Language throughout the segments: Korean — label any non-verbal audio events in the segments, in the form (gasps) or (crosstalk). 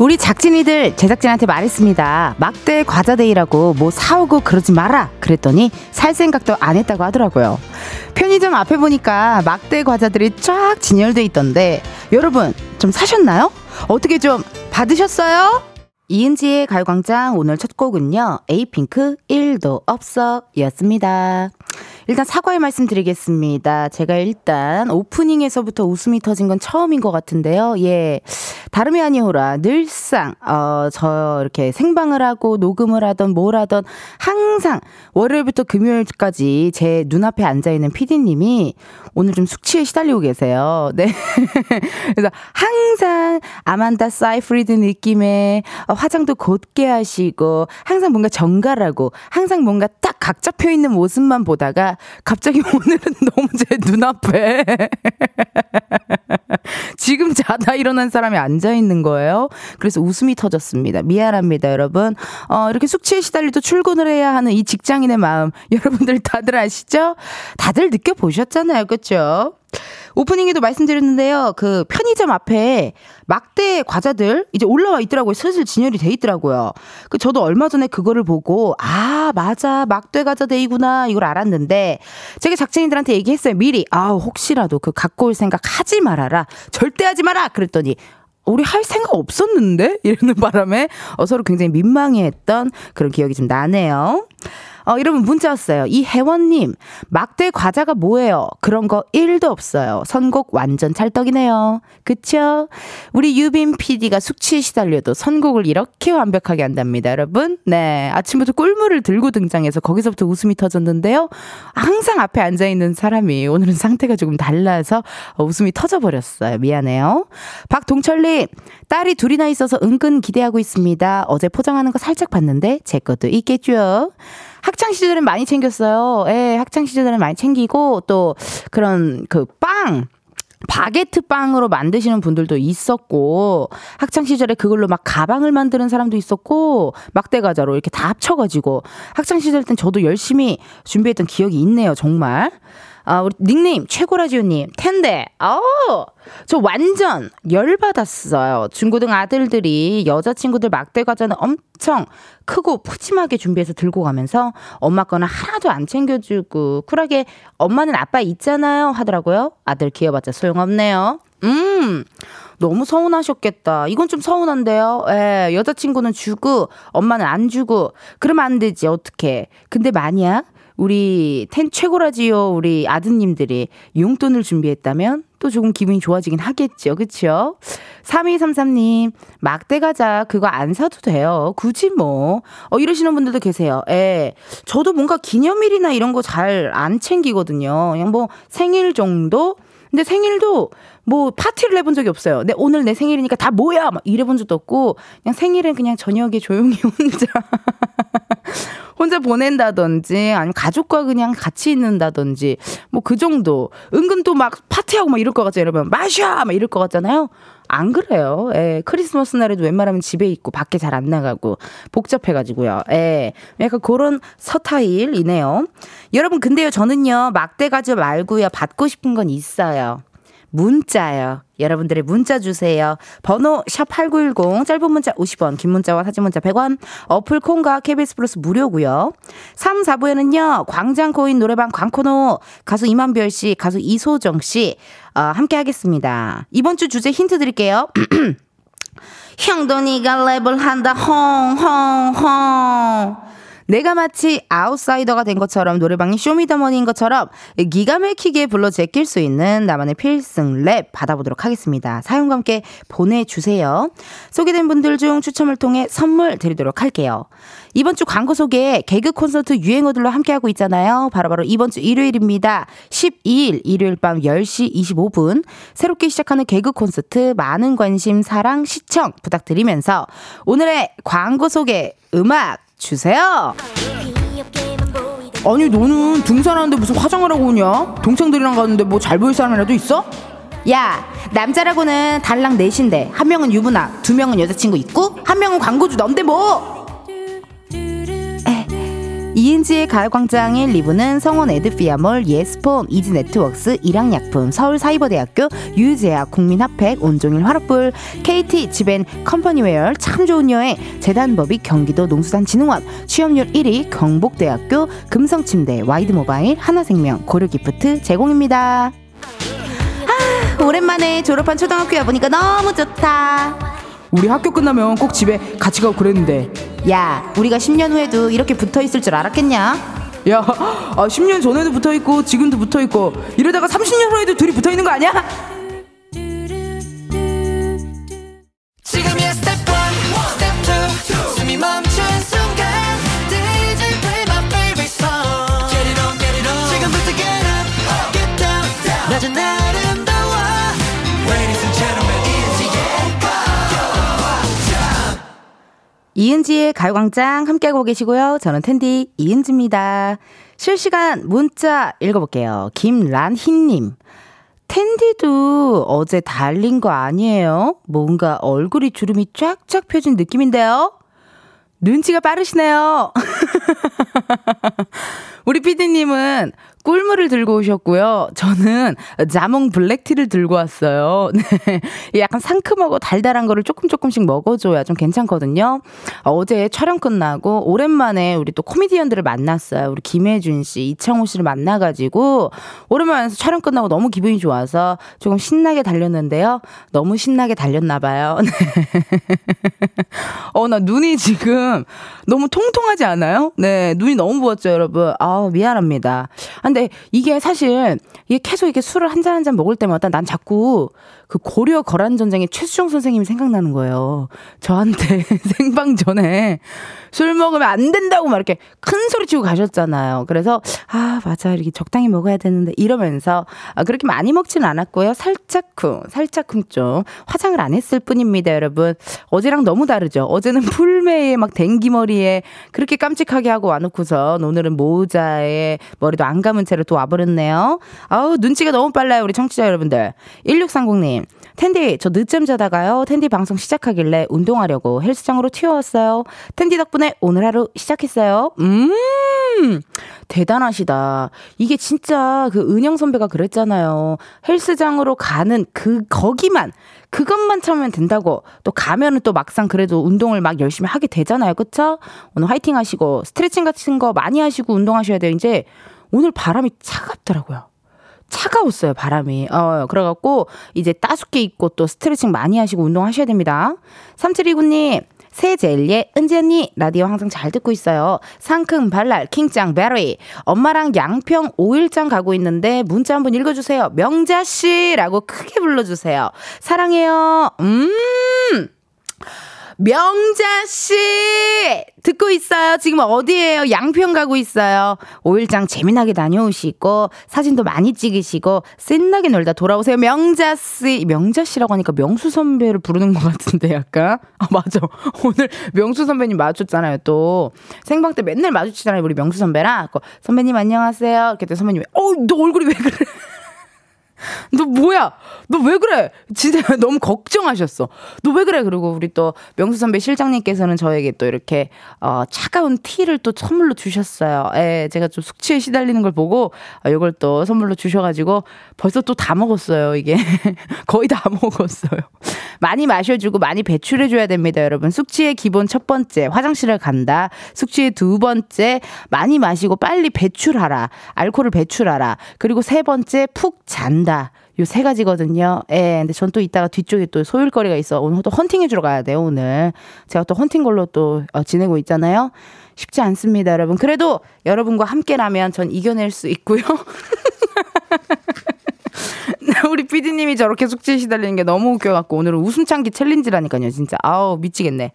우리 작진이들 제작진한테 말했습니다. 막대 과자데이라고 뭐 사오고 그러지 마라. 그랬더니 살 생각도 안 했다고 하더라고요. 편의점 앞에 보니까 막대 과자들이 쫙 진열돼 있던데 여러분 좀 사셨나요? 어떻게 좀 받으셨어요? 이은지의 가요광장 오늘 첫 곡은요. 에이핑크 1도 없어 였습니다. 일단 사과의 말씀 드리겠습니다. 제가 일단 오프닝에서부터 웃음이 터진 건 처음인 것 같은데요. 예. 다름이 아니오라 늘상, 어, 저 이렇게 생방을 하고 녹음을 하던 뭘 하던 항상 월요일부터 금요일까지 제 눈앞에 앉아 있는 피디님이 오늘 좀 숙취에 시달리고 계세요. (laughs) 네. 그래서 항상 아만다 사이프리드 느낌의 어, 화장도 곧게 하시고 항상 뭔가 정갈하고 항상 뭔가 딱 각 잡혀 있는 모습만 보다가 갑자기 (laughs) 오늘은 너무 제 눈앞에 (laughs) 지금 자다 일어난 사람이 앉아 있는 거예요. 그래서 웃음이 터졌습니다. 미안합니다, 여러분. 어, 이렇게 숙취에 시달리도 출근을 해야 하는 이 직장인의 마음 여러분들 다들 아시죠? 다들 느껴보셨잖아요. 그렇죠? 오프닝에도 말씀드렸는데요. 그 편의점 앞에 막대 과자들 이제 올라와 있더라고요. 슬슬 진열이 돼 있더라고요. 그 저도 얼마 전에 그거를 보고 아 맞아 막대 과자 데이구나 이걸 알았는데 제가 작진이들한테 얘기했어요. 미리 아 혹시라도 그 갖고 올 생각 하지 말아라. 절대 하지 마라. 그랬더니 우리 할 생각 없었는데? 이러는 바람에 어, 서로 굉장히 민망해했던 그런 기억이 좀 나네요. 어, 여러분 문자 왔어요. 이혜원님, 막대 과자가 뭐예요? 그런 거 1도 없어요. 선곡 완전 찰떡이네요. 그쵸? 우리 유빈 PD가 숙취에 시달려도 선곡을 이렇게 완벽하게 한답니다, 여러분. 네. 아침부터 꿀물을 들고 등장해서 거기서부터 웃음이 터졌는데요. 항상 앞에 앉아있는 사람이 오늘은 상태가 조금 달라서 웃음이 터져버렸어요. 미안해요. 박동철님, 딸이 둘이나 있어서 은근 기대하고 있습니다. 어제 포장하는 거 살짝 봤는데 제 것도 있겠죠? 학창 시절엔 많이 챙겼어요. 예, 학창 시절에는 많이 챙기고 또 그런 그 빵. 바게트 빵으로 만드시는 분들도 있었고 학창 시절에 그걸로 막 가방을 만드는 사람도 있었고 막대 과자로 이렇게 다 합쳐가지고 학창 시절 땐 저도 열심히 준비했던 기억이 있네요 정말 아, 우리 닉네임 최고라지오님 텐데 아우 저 완전 열받았어요. 중고등 아들들이 여자친구들 막대 과자는 엄청 크고 푸짐하게 준비해서 들고 가면서 엄마 거는 하나도 안 챙겨주고 쿨하게 엄마는 아빠 있잖아요 하더라고요. 아들 귀여봤자 소용없네요. 음, 너무 서운하셨겠다. 이건 좀 서운한데요. 예, 여자친구는 주고, 엄마는 안 주고, 그러면 안 되지, 어떻게. 근데 만약, 우리 텐 최고라지요 우리 아드님들이 용돈을 준비했다면 또 조금 기분이 좋아지긴 하겠죠. 그쵸? 3233님, 막대 과자 그거 안 사도 돼요. 굳이 뭐. 어, 이러시는 분들도 계세요. 예. 저도 뭔가 기념일이나 이런 거 잘 안 챙기거든요. 그냥 뭐 생일 정도? 근데 생일도 뭐 파티를 해본 적이 없어요. 내 오늘 내 생일이니까 다 뭐야 막 이래본 적도 없고 그냥 생일은 그냥 저녁에 조용히 (laughs) 혼자 혼자 보낸다든지 아니면 가족과 그냥 같이 있는다든지 뭐 그 정도. 은근 또 막 파티하고 막 이럴 것 같죠, 여러분. 마셔! 막 이럴 것 같잖아요. 안 그래요. 예, 크리스마스 날에도 웬만하면 집에 있고 밖에 잘 안 나가고 복잡해가지고요. 예, 약간 그런 서타일이네요. 여러분, 근데요, 저는요, 막대 가지 말고요, 받고 싶은 건 있어요. 문자요. 여러분들의 문자 주세요. 번호 샵8910 짧은 문자 50원 긴 문자와 사진 문자 100원 어플 콩과 KBS 플러스 무료고요. 3, 4부에는요. 광장코인 노래방 광코노 가수 임한별 씨 가수 이소정 씨 어, 함께 하겠습니다. 이번 주 주제 힌트 드릴게요. (clears throat) 형돈이가 랩을 한다 홍홍홍 내가 마치 아웃사이더가 된 것처럼 노래방이 쇼미더머니인 것처럼 기가 막히게 불러 제낄 수 있는 나만의 필승 랩 받아보도록 하겠습니다. 사용과 함께 보내주세요. 소개된 분들 중 추첨을 통해 선물 드리도록 할게요. 이번 주 광고 소개 개그 콘서트 유행어들로 함께하고 있잖아요. 바로바로 바로 이번 주 일요일입니다. 12일 일요일 밤 10시 25분 새롭게 시작하는 개그 콘서트 많은 관심 사랑 시청 부탁드리면서 오늘의 광고 소개 음악 주세요. 아니 너는 등산하는데 무슨 화장을 하고 오냐? 동창들이랑 가는데 뭐 잘 보일 사람이라도 있어? 야, 남자라고는 달랑 넷인데 한 명은 유부남, 두 명은 여자친구 있고 한 명은 광고주 넌데 뭐? 이은지의 가을광장 의 리브는 성원 애드피아몰, 예스폼, 이지네트웍스, 일양약품, 서울사이버대학교, 유재학, 국민핫팩, 온종일 화롯불, KT, 지벤, 컴퍼니웨어, 참 좋은 여행, 재단법인 경기도 농수산진흥원, 취업률 1위, 경북대학교, 금성침대, 와이드모바일, 하나생명, 고려기프트 제공입니다. 아, 오랜만에 졸업한 초등학교 와보니까 너무 좋다. 우리 학교 끝나면 꼭 집에 같이 가고 그랬는데 야, 우리가 10년 후에도 이렇게 붙어 있을 줄 알았겠냐? 야, 아, 10년 전에도 붙어 있고 지금도 붙어 있고 이러다가 30년 후에도 둘이 붙어 있는 거 아니야? 이은지의 가요광장 함께하고 계시고요. 저는 텐디 이은지입니다. 실시간 문자 읽어볼게요. 김란희님. 텐디도 어제 달린 거 아니에요? 뭔가 얼굴이 주름이 쫙쫙 펴진 느낌인데요? 눈치가 빠르시네요. (laughs) 우리 피디님은 꿀물을 들고 오셨고요. 저는 자몽 블랙티를 들고 왔어요. (laughs) 네. 약간 상큼하고 달달한 거를 조금 조금씩 먹어줘야 좀 괜찮거든요. 어제 촬영 끝나고 오랜만에 우리 또 코미디언들을 만났어요. 우리 김혜준 씨, 이창호 씨를 만나가지고 오랜만에 촬영 끝나고 너무 기분이 좋아서 조금 신나게 달렸는데요. 너무 신나게 달렸나 봐요. (laughs) 네. 어, 나 눈이 지금 너무 통통하지 않아요? 네, 눈이 너무 부었죠, 여러분. 아 미안합니다. 근데 이게 사실 이게 계속 이렇게 술을 한잔 한 잔 먹을 때마다 난 자꾸 그 고려 거란 전쟁의 최수종 선생님이 생각나는 거예요. 저한테 (laughs) 생방 전에 술 먹으면 안 된다고 막 이렇게 큰 소리 치고 가셨잖아요. 그래서 아 맞아 이렇게 적당히 먹어야 되는데 이러면서 아, 그렇게 많이 먹지는 않았고요. 살짝쿵 살짝쿵 좀 화장을 안 했을 뿐입니다, 여러분. 어제랑 너무 다르죠. 어제는 (laughs) 풀메에 막 댕기 머리에 그렇게 깜찍하게 하고 와놓고서 오늘은 모자에 머리도 안 감은 채로 또 와버렸네요. 아우 눈치가 너무 빨라요, 우리 청취자 여러분들. 1630님. 텐디, 저 늦잠 자다가요. 텐디 방송 시작하길래 운동하려고 헬스장으로 튀어왔어요. 텐디 덕분에 오늘 하루 시작했어요. 음, 대단하시다. 이게 진짜 그 은영 선배가 그랬잖아요. 헬스장으로 가는 그, 거기만, 그것만 참으면 된다고. 또 가면은 또 막상 그래도 운동을 막 열심히 하게 되잖아요. 그쵸? 오늘 화이팅 하시고, 스트레칭 같은 거 많이 하시고 운동하셔야 돼요. 이제 오늘 바람이 차갑더라고요. 차가웠어요, 바람이. 어, 그래갖고, 이제 따숩게 입고 또 스트레칭 많이 하시고 운동하셔야 됩니다. 3729님, 새 젤리의 은지 언니, 라디오 항상 잘 듣고 있어요. 상큼 발랄, 킹짱 베리. 엄마랑 양평 5일장 가고 있는데 문자 한번 읽어주세요. 명자씨! 라고 크게 불러주세요. 사랑해요. 음! 명자 씨 듣고 있어요. 지금 어디에요? 양평 가고 있어요. 5일장 재미나게 다녀오시고 사진도 많이 찍으시고 신나게 놀다 돌아오세요. 명자 씨. 명자 씨라고 하니까 명수 선배를 부르는 것 같은데 약간. 아 맞아. (laughs) 오늘 명수 선배님 마주쳤잖아요. 또 생방 때 맨날 마주치잖아요. 우리 명수 선배랑. 선배님 안녕하세요. 그때 선배님이 어너 얼굴이 왜 그래? 너 뭐야? 너 왜 그래? 진짜 (laughs) 너무 걱정하셨어. 너 왜 그래? 그리고 우리 또 명수 선배 실장님께서는 저에게 또 이렇게 어, 차가운 티를 또 선물로 주셨어요. 예, 제가 좀 숙취에 시달리는 걸 보고 어, 이걸 또 선물로 주셔가지고 벌써 또 다 먹었어요. 이게 (laughs) 거의 다 (laughs) 먹었어요. 많이 마셔주고 많이 배출해줘야 됩니다, 여러분. 숙취의 기본 첫 번째 화장실을 간다. 숙취의 두 번째 많이 마시고 빨리 배출하라. 알코올을 배출하라. 그리고 세 번째 푹 잔다. 요 세 가지거든요. 예, 근데 전 또 이따가 뒤쪽에 또 소일거리가 있어. 오늘 또 헌팅 해 주러 가야 돼요, 오늘. 제가 또 헌팅 걸로 또 어, 지내고 있잖아요. 쉽지 않습니다, 여러분. 그래도 여러분과 함께라면 전 이겨낼 수 있고요. (laughs) 우리 피디님이 저렇게 숙제에 시달리는 게 너무 웃겨갖고 오늘은 웃음 참기 챌린지라니까요, 진짜. 아우, 미치겠네.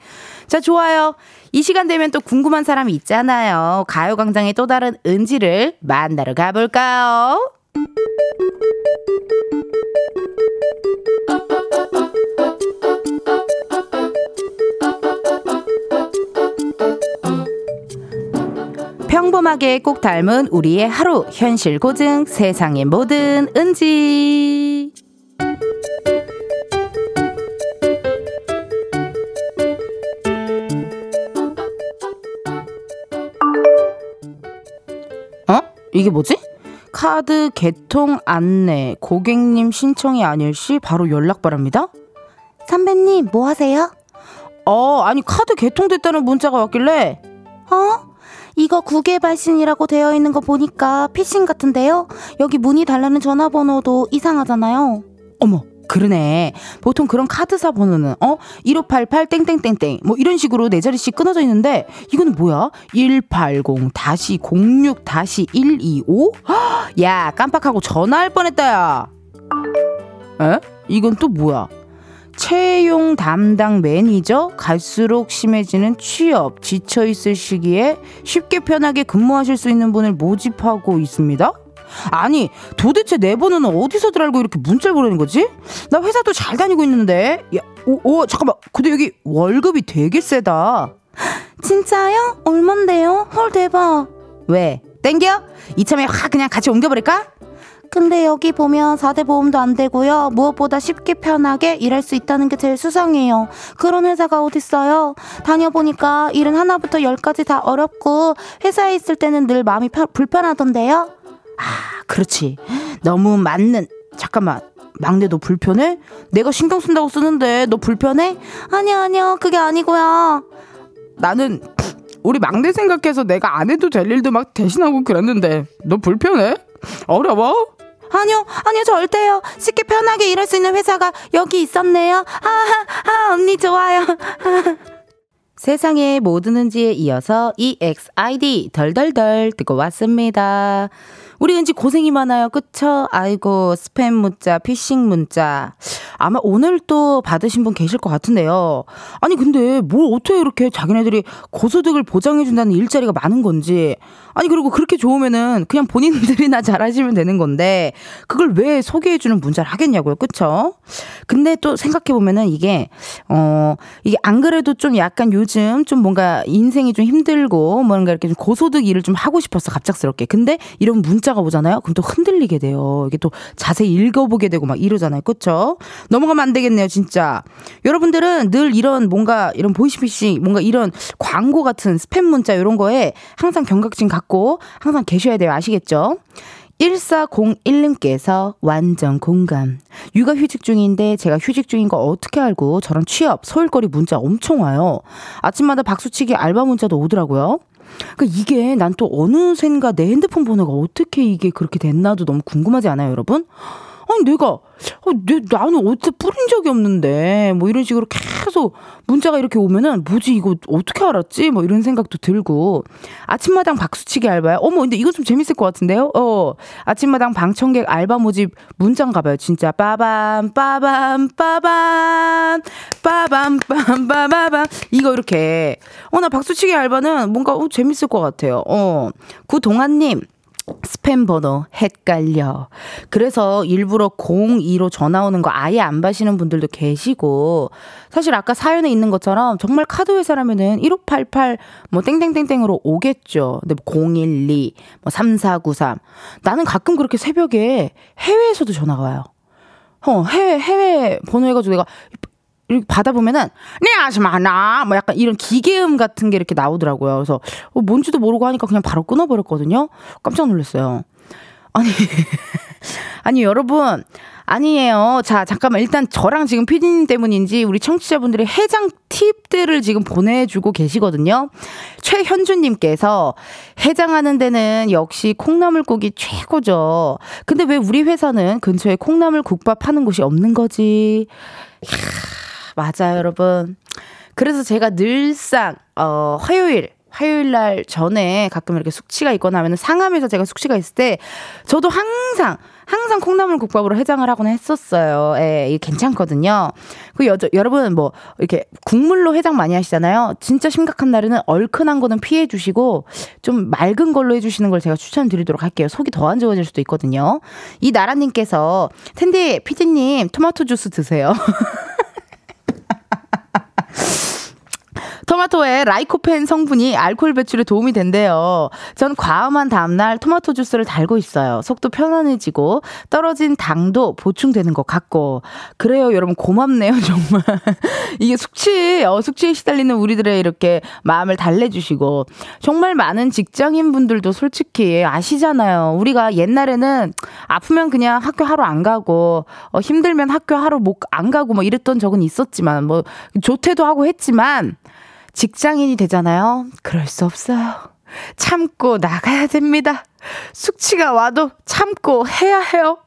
자, 좋아요. 이 시간 되면 또 궁금한 사람이 있잖아요. 가요광장의 또 다른 은지를 만나러 가볼까요? 평범하게 꼭 닮은 우리의 하루 현실 고증 세상의 모든 은지 어? 이게 뭐지? 카드 개통 안내 고객님 신청이 아닐 시 바로 연락 바랍니다. 선배님 뭐 하세요? 어 아니 카드 개통됐다는 문자가 왔길래 어? 이거 국외 발신이라고 되어 있는 거 보니까 피싱 같은데요? 여기 문의 달라는 전화번호도 이상하잖아요. 어머 그러네. 보통 그런 카드사 번호는 어 1588 땡땡땡땡 뭐 이런 식으로 네 자리씩 끊어져 있는데 이거는 뭐야? 180 다시 06 다시 125? (gasps) 야 깜빡하고 전화할 뻔했다 야. 에? 이건 또 뭐야? 채용 담당 매니저 갈수록 심해지는 취업 지쳐 있을 시기에 쉽게 편하게 근무하실 수 있는 분을 모집하고 있습니다. 아니 도대체 내 번호는 어디서들 알고 이렇게 문자를 보내는 거지? 나 회사도 잘 다니고 있는데 야, 오, 오 잠깐만 근데 여기 월급이 되게 세다 진짜요? 얼만데요? 헐 대박 왜? 땡겨? 이참에 확 그냥 같이 옮겨버릴까? 근데 여기 보면 4대 보험도 안 되고요. 무엇보다 쉽게 편하게 일할 수 있다는 게 제일 수상해요. 그런 회사가 어딨어요? 다녀보니까 일은 하나부터 열까지 다 어렵고 회사에 있을 때는 늘 마음이 편, 불편하던데요. 아, 그렇지. 너무 맞는. 잠깐만. 막내 너 불편해? 내가 신경 쓴다고 쓰는데 너 불편해? 아니요, 아니요. 그게 아니고요. 나는 우리 막내 생각해서 내가 안 해도 될 일도 막 대신하고 그랬는데 너 불편해? 어려워? 아니요, 아니요, 절대요. 쉽게 편하게 일할 수 있는 회사가 여기 있었네요. 아, 아, 언니 좋아요. (laughs) 세상에 뭐 드는지에 이어서 EXID 덜덜덜 듣고 왔습니다. 우리 은지 고생이 많아요. 그쵸? 아이고, 스팸 문자, 피싱 문자. 아마 오늘 또 받으신 분 계실 것 같은데요. 아니, 근데 뭘 어떻게 이렇게 자기네들이 고소득을 보장해준다는 일자리가 많은 건지. 아니, 그리고 그렇게 좋으면은 그냥 본인들이나 (laughs) 잘하시면 되는 건데, 그걸 왜 소개해주는 문자를 하겠냐고요. 그쵸? 근데 또 생각해보면은 이게, 어, 이게 안 그래도 좀 약간 요즘 좀 뭔가 인생이 좀 힘들고 뭔가 이렇게 좀 고소득 일을 좀 하고 싶었어. 갑작스럽게. 근데 이런 문자 문자가 오잖아요. 그럼 또 흔들리게 돼요. 이게 또 자세히 읽어보게 되고 막 이러잖아요. 그쵸? 넘어가면 안 되겠네요, 진짜. 여러분들은 늘 이런 뭔가 이런 보이시피싱, 뭔가 이런 광고 같은 스팸 문자 이런 거에 항상 경각심 갖고 항상 계셔야 돼요. 아시겠죠? 1401님께서 완전 공감. 육아 휴직 중인데 제가 휴직 중인 거 어떻게 알고 저런 취업, 소일거리 문자 엄청 와요. 아침마다 박수치기 알바 문자도 오더라고요. 그러니까 이게 난 또 어느샌가 내 핸드폰 번호가 어떻게 이게 그렇게 됐나도 너무 궁금하지 않아요, 여러분? 아니 내가 어, 내, 나는 어디서 뿌린 적이 없는데 뭐 이런 식으로 계속 문자가 이렇게 오면은 뭐지 이거 어떻게 알았지? 뭐 이런 생각도 들고. 아침마당 박수치기 알바야 어머 근데 이거 좀 재밌을 것 같은데요? 어. 아침마당 방청객 알바 모집 문장 가봐요 진짜. 빠밤 빠밤 빠밤 빠밤 빠밤 빠밤. 이거 이렇게. 어 나 박수치기 알바는 뭔가 어, 재밌을 것 같아요. 어. 구동아님 스팸 번호 헷갈려. 그래서 일부러 02로 전화 오는 거 아예 안 받으시는 분들도 계시고 사실 아까 사연에 있는 것처럼 정말 카드 회사라면은 1588 뭐 땡땡땡땡으로 오겠죠. 근데 뭐 012, 뭐 3493. 나는 가끔 그렇게 새벽에 해외에서도 전화가 와요. 어, 해외 해외 번호 해 가지고 내가 이렇게 받아보면은 네 아줌마나 뭐 약간 이런 기계음 같은 게 이렇게 나오더라고요. 그래서 어, 뭔지도 모르고 하니까 그냥 바로 끊어버렸거든요. 깜짝 놀랐어요. 아니 (laughs) 아니 여러분 아니에요. 자, 잠깐만. 일단 저랑 지금 피디님 때문인지 우리 청취자분들이 해장 팁들을 지금 보내주고 계시거든요. 최현주님께서 해장하는 데는 역시 콩나물국이 최고죠. 근데 왜 우리 회사는 근처에 콩나물 국밥 하는 곳이 없는 거지? 이야. 맞아요, 여러분. 그래서 제가 늘상, 어, 화요일, 화요일 날 전에 가끔 이렇게 숙취가 있거나 하면 상암에서 제가 숙취가 있을 때 저도 항상 항상 콩나물 국밥으로 해장을 하곤 했었어요. 예, 이게 괜찮거든요. 그 여, 여러분 뭐 이렇게 국물로 해장 많이 하시잖아요. 진짜 심각한 날에는 얼큰한 거는 피해 주시고 좀 맑은 걸로 해 주시는 걸 제가 추천드리도록 할게요. 속이 더 안 좋아질 수도 있거든요. 이 나라 님께서 텐디 피디 님 토마토 주스 드세요. (laughs) 토마토에 라이코펜 성분이 알코올 배출에 도움이 된대요. 전 과음한 다음날 토마토 주스를 달고 있어요. 속도 편안해지고 떨어진 당도 보충되는 것 같고. 그래요, 여러분 고맙네요, (laughs) 정말. 이게 숙취, 어, 숙취에 시달리는 우리들의 이렇게 마음을 달래주시고. 정말 많은 직장인 분들도 솔직히 아시잖아요. 우리가 옛날에는 아프면 그냥 학교 하러 안 가고, 어, 힘들면 학교 하러 못, 안 가고 뭐 이랬던 적은 있었지만, 뭐, 조퇴도 하고 했지만, 직장인이 되잖아요. 그럴 수 없어요. 참고 나가야 됩니다. 숙취가 와도 참고 해야 해요.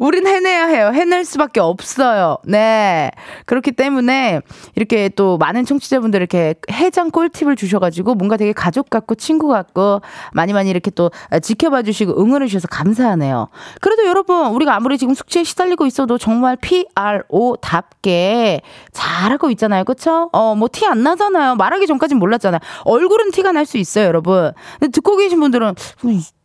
우린 해내야 해요. 해낼 수밖에 없어요. 네. 그렇기 때문에 이렇게 또 많은 청취자분들 이렇게 해장 꿀팁을 주셔가지고 뭔가 되게 가족 같고 친구 같고 많이 많이 이렇게 또 지켜봐 주시고 응원해 주셔서 감사하네요. 그래도 여러분, 우리가 아무리 지금 숙취에 시달리고 있어도 정말 PRO답게 잘하고 있잖아요. 그쵸? 어, 뭐 티 안 나잖아요. 말하기 전까진 몰랐잖아요. 얼굴은 티가 날 수 있어요, 여러분. 근데 듣고 계신 분들은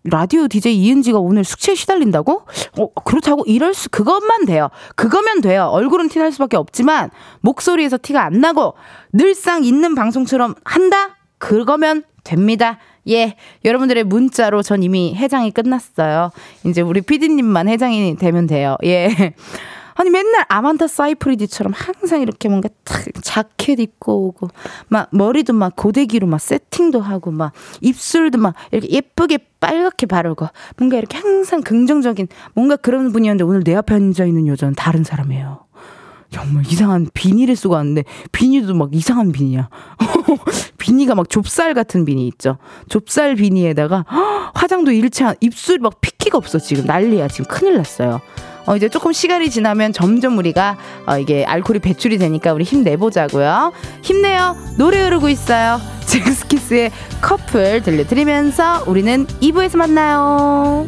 라디오 DJ 이은지가 오늘 숙취에 시달린다고? 어, 그렇다고 이럴 수, 그것만 돼요. 그거면 돼요. 얼굴은 티날 수밖에 없지만, 목소리에서 티가 안 나고, 늘상 있는 방송처럼 한다? 그거면 됩니다. 예, 여러분들의 문자로 전 이미 해장이 끝났어요. 이제 우리 피디님만 해장이 되면 돼요. 예. 아니 맨날 아만다 사이프리디처럼 항상 이렇게 뭔가 탁 자켓 입고 오고 막 머리도 막 고데기로 막 세팅도 하고 막 입술도 막 이렇게 예쁘게 빨갛게 바르고 뭔가 이렇게 항상 긍정적인 뭔가 그런 분이었는데 오늘 내 앞에 앉아 있는 여자는 다른 사람이에요. 정말 이상한 비니를 쓰고 왔는데 비니도 막 이상한 비니야. (laughs) 비니가 막 좁쌀 같은 비니 있죠. 좁쌀 비니에다가 화장도 잃지 않 입술 막 핏기가 없어 지금 난리야 지금 큰일 났어요. 어, 이제 조금 시간이 지나면 점점 우리가 어, 이게 알코올이 배출이 되니까 우리 힘내보자고요. 힘내요. 노래 흐르고 있어요. (laughs) 잭스키스의 커플 들려드리면서 우리는 2부에서 만나요.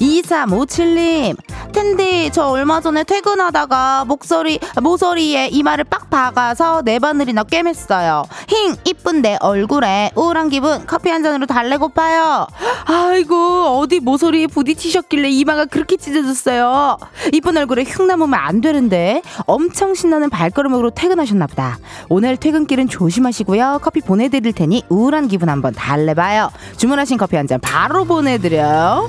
2357님, 텐디, 저 얼마 전에 퇴근하다가 목소리, 모서리에 이마를 빡 박아서 네 바늘이나 꿰맸어요. 힝, 이쁜 내 얼굴에 우울한 기분 커피 한 잔으로 달래고파요. 아이고, 어디 모서리에 부딪히셨길래 이마가 그렇게 찢어졌어요. 이쁜 얼굴에 흉 남으면 안 되는데 엄청 신나는 발걸음으로 퇴근하셨나보다. 오늘 퇴근길은 조심하시고요. 커피 보내드릴 테니 우울한 기분 한번 달래봐요. 주문하신 커피 한 잔 바로 보내드려요.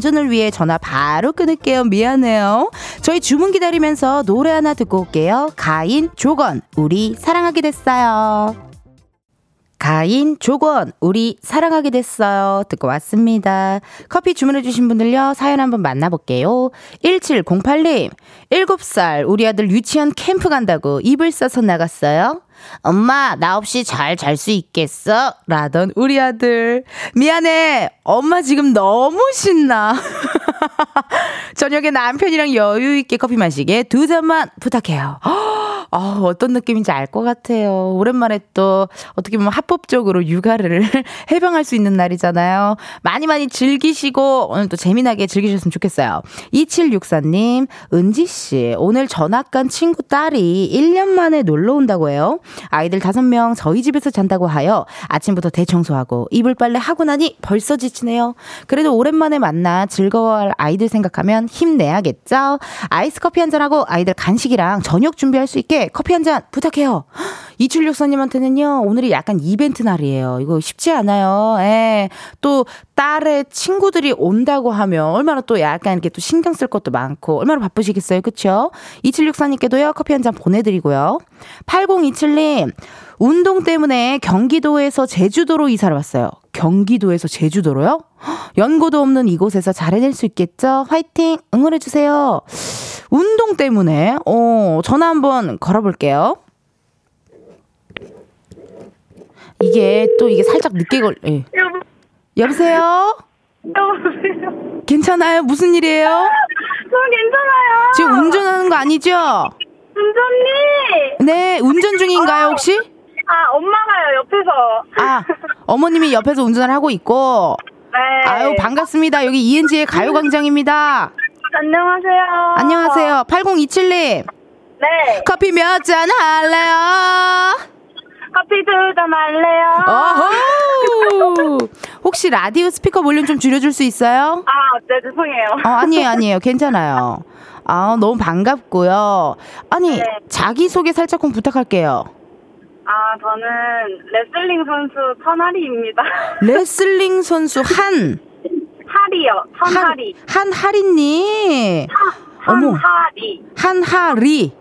안전을 위해 전화 바로 끊을게요. 미안해요. 저희 주문 기다리면서 노래 하나 듣고 올게요. 가인, 조건, 우리 사랑하게 됐어요. 가인, 조건, 우리 사랑하게 됐어요. 듣고 왔습니다. 커피 주문해주신 분들요, 사연 한번 만나볼게요. 1708님, 7살, 우리 아들 유치원 캠프 간다고 입을 써서 나갔어요. 엄마, 나 없이 잘 잘 수 있겠어? 라던 우리 아들. 미안해. 엄마 지금 너무 신나. (laughs) 저녁에 남편이랑 여유있게 커피 마시게 두 잔만 부탁해요. (gasps) 아, 어떤 느낌인지 알 것 같아요. 오랜만에 또 어떻게 보면 합법적으로 육아를 (laughs) 해방할 수 있는 날이잖아요. 많이 많이 즐기시고 오늘 또 재미나게 즐기셨으면 좋겠어요. 2764님, 은지씨, 오늘 전학 간 친구 딸이 1년 만에 놀러 온다고 해요. 아이들 5명 저희 집에서 잔다고 하여 아침부터 대청소하고 이불 빨래 하고 나니 벌써 지치네요. 그래도 오랜만에 만나 즐거워할 아이들 생각하면 힘내야겠죠? 아이스 커피 한잔하고 아이들 간식이랑 저녁 준비할 수 있게 커피 한 잔 부탁해요. 이출육사님한테는요, 오늘이 약간 이벤트 날이에요. 이거 쉽지 않아요. 예. 또, 딸의 친구들이 온다고 하면 얼마나 또 약간 이렇게 또 신경 쓸 것도 많고, 얼마나 바쁘시겠어요. 그쵸? 2764님께도요, 커피 한 잔 보내드리고요. 8027님, 운동 때문에 경기도에서 제주도로 이사를 왔어요. 경기도에서 제주도로요? 연고도 없는 이곳에서 잘 해낼 수 있겠죠? 화이팅! 응원해주세요. 운동 때문에, 어, 전화 한번 걸어볼게요. 이게 또 이게 살짝 늦게 걸, 예. 여보. 여보세요? 여보세요? 괜찮아요? 무슨 일이에요? 저 괜찮아요. 지금 운전하는 거 아니죠? 운전님! 네, 운전 중인가요, 혹시? 아, 엄마가요, 옆에서. 아, 어머님이 옆에서 운전을 하고 있고. 네. 아유, 반갑습니다. 여기 이은지의 가요광장입니다. 안녕하세요. 안녕하세요. 8027님. 네. 커피 몇 잔 할래요? 커피 두잔 할래요? 어허! 혹시 라디오 스피커 볼륨 좀 줄여줄 수 있어요? 아, 네, 죄송해요. 어, 아니에요, 아니에요. 괜찮아요. 아, 너무 반갑고요. 아니, 네. 자기소개 살짝 좀 부탁할게요. 아, 저는 레슬링 선수 천하리입니다. (laughs) 레슬링 선수 한, 하리요, 한, 천하리. 한하리님. 어머. 한하리. 한하리.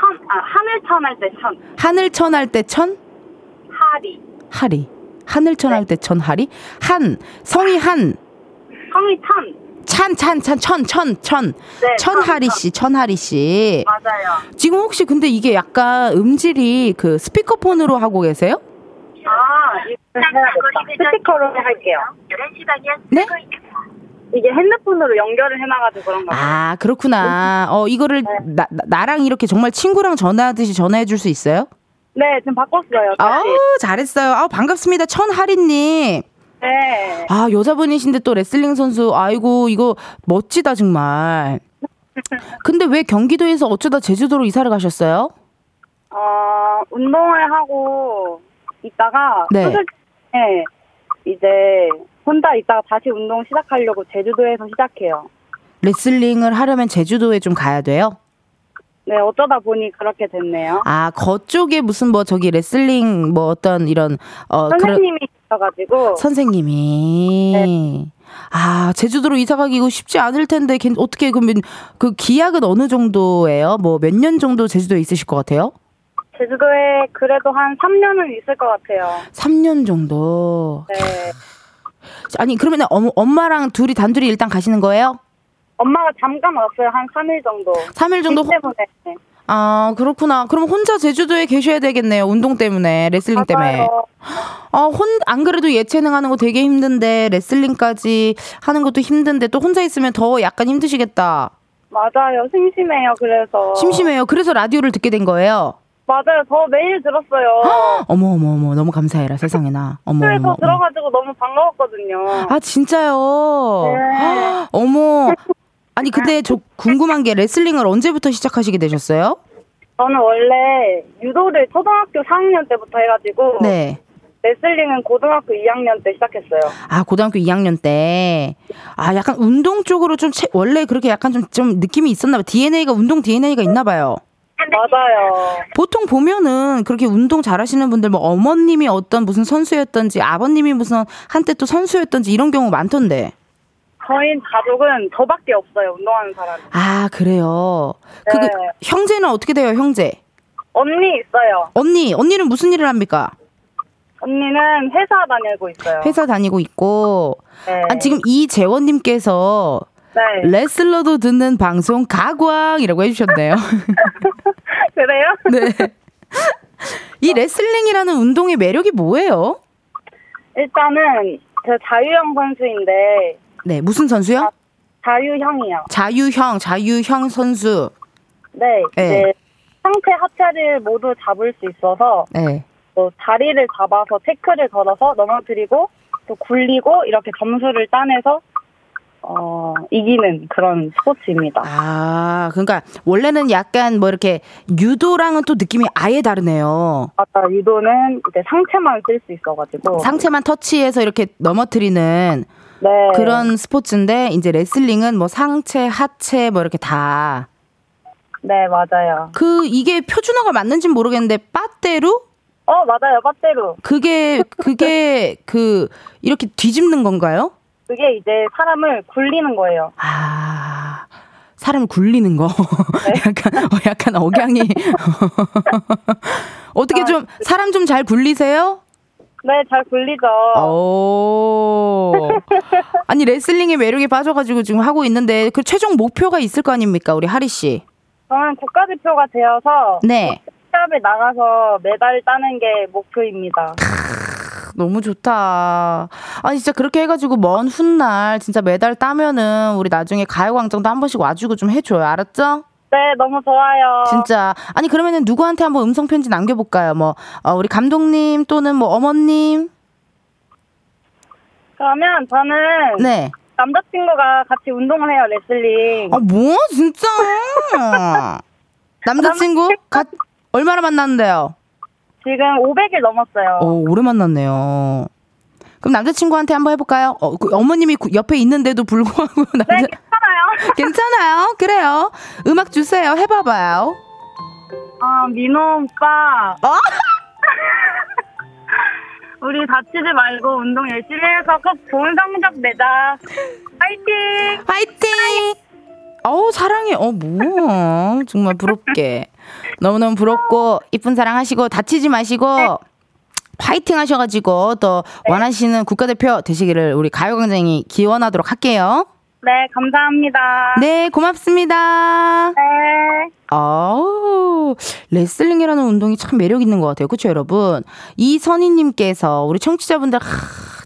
천, 아, 하늘천 할 때 천. 하늘천 할 때 천? 하리. 하리. 하늘천 할때 천하리? 한. 성이 한. 성이 천. 찬, 찬, 찬, 천, 천, 천. 네, 천하리 천, 씨, 천하리 씨. 맞아요. 지금 혹시 근데 이게 약간 음질이 그 스피커폰으로 하고 계세요? 아, 해야겠다. 스피커로 할게요. 네? 이게 핸드폰으로 연결을 해놔가지고 그런가. 아, 그렇구나. 어, 이거를 나, 나- 나랑 이렇게 정말 친구랑 전화하듯이 전화해 줄 수 있어요? 네, 지금 바꿨어요. 아우. 잘했어요. 아우, 반갑습니다. 천하리님. 네. 아, 여자분이신데 또 레슬링 선수. 아이고, 이거 멋지다, 정말. (laughs) 근데 왜 경기도에서 어쩌다 제주도로 이사를 가셨어요? 어, 운동을 하고 있다가 네. 수술 때 이제 혼자 있다가 다시 운동 시작하려고 제주도에서 시작해요. 레슬링을 하려면 제주도에 좀 가야 돼요? 네, 어쩌다 보니 그렇게 됐네요. 아, 거쪽에 무슨 뭐 저기 레슬링 뭐 어떤 이런 어 선생님이 있어가지고 선생님이 네. 아 제주도로 이사 가기 이거 쉽지 않을 텐데 괜- 어떻게 그러면 그 기약은 어느 정도예요? 뭐 몇 년 정도 제주도에 있으실 것 같아요? 제주도에 그래도 한 3년은 있을 것 같아요. 3년 정도. 네. 아니 그러면 엄, 엄마랑 둘이 단둘이 일단 가시는 거예요? 엄마가 잠깐 왔어요. 한 3일 정도. 3일 정도. 일 때문에. 아 그렇구나. 그럼 혼자 제주도에 계셔야 되겠네요. 운동 때문에 레슬링 때문에. 맞아요. 어, 혼, 안 그래도 예체능 하는 거 되게 힘든데, 레슬링까지 하는 것도 힘든데, 또 혼자 있으면 더 약간 힘드시겠다. 맞아요. 심심해요. 그래서. 심심해요. 그래서 라디오를 듣게 된 거예요. 맞아요. 저 매일 들었어요. (gasps) 어머, 어머, 어머, 너무 감사해라, 세상에나. 어머, 그래서 어머. 어머. 들어가지고 너무 반가웠거든요. 아, 진짜요? 네. (gasps) 어머. 아니, 근데 저 궁금한 게 레슬링을 언제부터 시작하시게 되셨어요? 저는 원래 유도를 초등학교 4학년 때부터 해가지고 네. 레슬링은 고등학교 2학년 때 시작했어요. 아, 고등학교 2학년 때. 아, 약간 운동 쪽으로 좀, 채- 원래 그렇게 약간 좀, 좀 느낌이 있었나 봐요. DNA가, 운동 DNA가 있나 봐요. 맞아요. 보통 보면은 그렇게 운동 잘하시는 분들 뭐 어머님이 어떤 무슨 선수였던지 아버님이 무슨 한때 또 선수였던지 이런 경우 많던데. 저희 가족은 저밖에 없어요. 운동하는 사람이. 아 그래요. 그 네. 형제는 어떻게 돼요 형제? 언니 있어요. 언니 언니는 무슨 일을 합니까? 언니는 회사 다니고 있어요. 회사 다니고 있고. 네. 아, 지금 이재원님께서 네. 레슬러도 듣는 방송 가광이라고 해주셨네요. (laughs) 그래요? (laughs) 네. 이 레슬링이라는 운동의 매력이 뭐예요? 일단은 저 자유형 선수인데 네 무슨 선수요? 자유형이요. 자유형 자유형 선수. 네. 네. 이제 상체 하체를 모두 잡을 수 있어서 네. 또 자리를 잡아서 태클을 걸어서 넘어뜨리고 또 굴리고 이렇게 점수를 따내서 어, 이기는 그런 스포츠입니다. 아, 그러니까 원래는 약간 뭐 이렇게 유도랑은 또 느낌이 아예 다르네요. 아까 유도는 이제 상체만 쓸 수 있어가지고 상체만 터치해서 이렇게 넘어뜨리는 네. 그런 스포츠인데 이제 레슬링은 뭐 상체, 하체 뭐 이렇게 다. 네 맞아요. 그 이게 표준어가 맞는지 모르겠는데 빠떼루? 어 맞아요 빠떼로 그게 그게 (laughs) 그 이렇게 뒤집는 건가요? 그게 이제 사람을 굴리는 거예요. 아. 사람을 굴리는 거. (laughs) 약간, 어, 약간 억양이. (laughs) 어떻게 좀, 사람 좀 잘 굴리세요? 네 잘 굴리죠. 오. 아니, 레슬링의 매력에 빠져가지고 지금 하고 있는데, 그 최종 목표가 있을 거 아닙니까, 우리 하리씨? 저는 국가대표가 되어서 네. 시합에 나가서 메달 따는 게 목표입니다. 너무 좋다. 아니, 진짜 그렇게 해가지고 먼 훗날 진짜 메달 따면은 우리 나중에 가요광장도 한 번씩 와주고 좀 해줘요. 알았죠? 네 너무 좋아요. 진짜. 아니, 그러면은 누구한테 한번 음성 편지 남겨 볼까요? 뭐, 어, 우리 감독님 또는 뭐 어머님? 그러면 저는 네. 남자친구가 같이 운동을 해요 레슬링. 아, 뭐, 진짜. (laughs) 남자친구? 가, 얼마나 만났는데요? 지금 500일 넘었어요. 오, 오래 만났네요. 그럼 남자친구한테 한번 해볼까요? 어, 그 어머님이 구- 옆에 있는데도 불구하고 (laughs) 네 남자 괜찮아요. (laughs) 괜찮아요. 그래요. 음악 주세요. 해봐봐요. 아 민호 오빠. 어? (laughs) 우리 다치지 말고 운동 열심히 해서 꼭 좋은 성적 내자. 파이팅! 파이팅! 어우 사랑해. 어 뭐야. 정말 부럽게. 너무너무 부럽고 이쁜 사랑하시고 다치지 마시고 파이팅 하셔가지고 또 원하시는 국가대표 되시기를 우리 가요광장이 기원하도록 할게요. 네, 감사합니다. 네, 고맙습니다. 네. 아우, 레슬링이라는 운동이 참 매력 있는 것 같아요. 그쵸, 여러분? 이선희님께서, 우리 청취자분들, 하,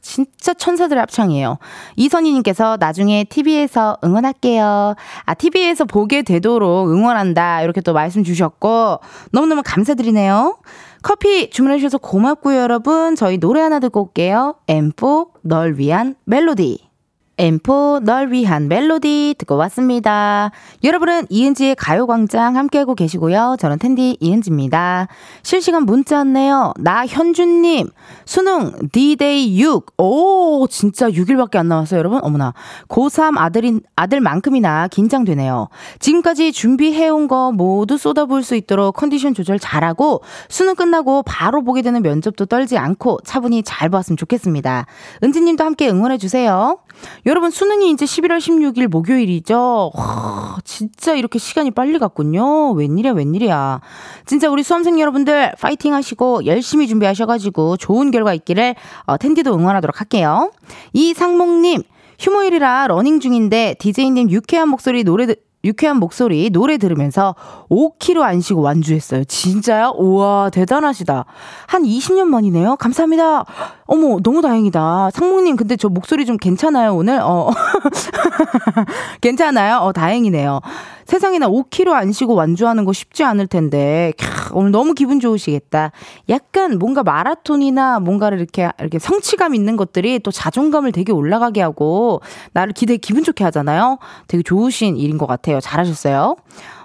진짜 천사들의 합창이에요. 이선희님께서 나중에 TV에서 응원할게요. 아, TV에서 보게 되도록 응원한다. 이렇게 또 말씀 주셨고, 너무너무 감사드리네요. 커피 주문해주셔서 고맙고요, 여러분. 저희 노래 하나 듣고 올게요. M4, 널 위한 멜로디. 엠포 널 위한 멜로디 듣고 왔습니다. 여러분은 이은지의 가요광장 함께하고 계시고요. 저는 텐디 이은지입니다. 실시간 문자 왔네요. 나현준님 수능 D-Day 6. 오 진짜 6일밖에 안 남았어요 여러분. 어머나 고3 아들인 아들만큼이나 긴장되네요. 지금까지 준비해온 거 모두 쏟아부을 수 있도록 컨디션 조절 잘하고 수능 끝나고 바로 보게 되는 면접도 떨지 않고 차분히 잘 보았으면 좋겠습니다. 은지님도 함께 응원해 주세요. 여러분 수능이 이제 11월 16일 목요일이죠. 와, 진짜 이렇게 시간이 빨리 갔군요. 웬일이야 웬일이야. 진짜 우리 수험생 여러분들 파이팅 하시고 열심히 준비하셔가지고 좋은 결과 있기를 어, 은디도 응원하도록 할게요. 이상목님 휴무일이라 러닝 중인데 DJ님 유쾌한 목소리 노래 듣 유쾌한 목소리 노래 들으면서 5kg 안 쉬고 완주했어요. 진짜요? 우와 대단하시다. 한 20년 만이네요. 감사합니다. 어머 너무 다행이다. 상목님 근데 저 목소리 좀 괜찮아요 오늘? 어 (laughs) 괜찮아요? 어 다행이네요. 세상에나 5kg 안 쉬고 완주하는 거 쉽지 않을 텐데 캬, 오늘 너무 기분 좋으시겠다. 약간 뭔가 마라톤이나 뭔가를 이렇게 이렇게 성취감 있는 것들이 또 자존감을 되게 올라가게 하고 나를 기대 기분 좋게 하잖아요. 되게 좋으신 일인 것 같아요. 잘하셨어요.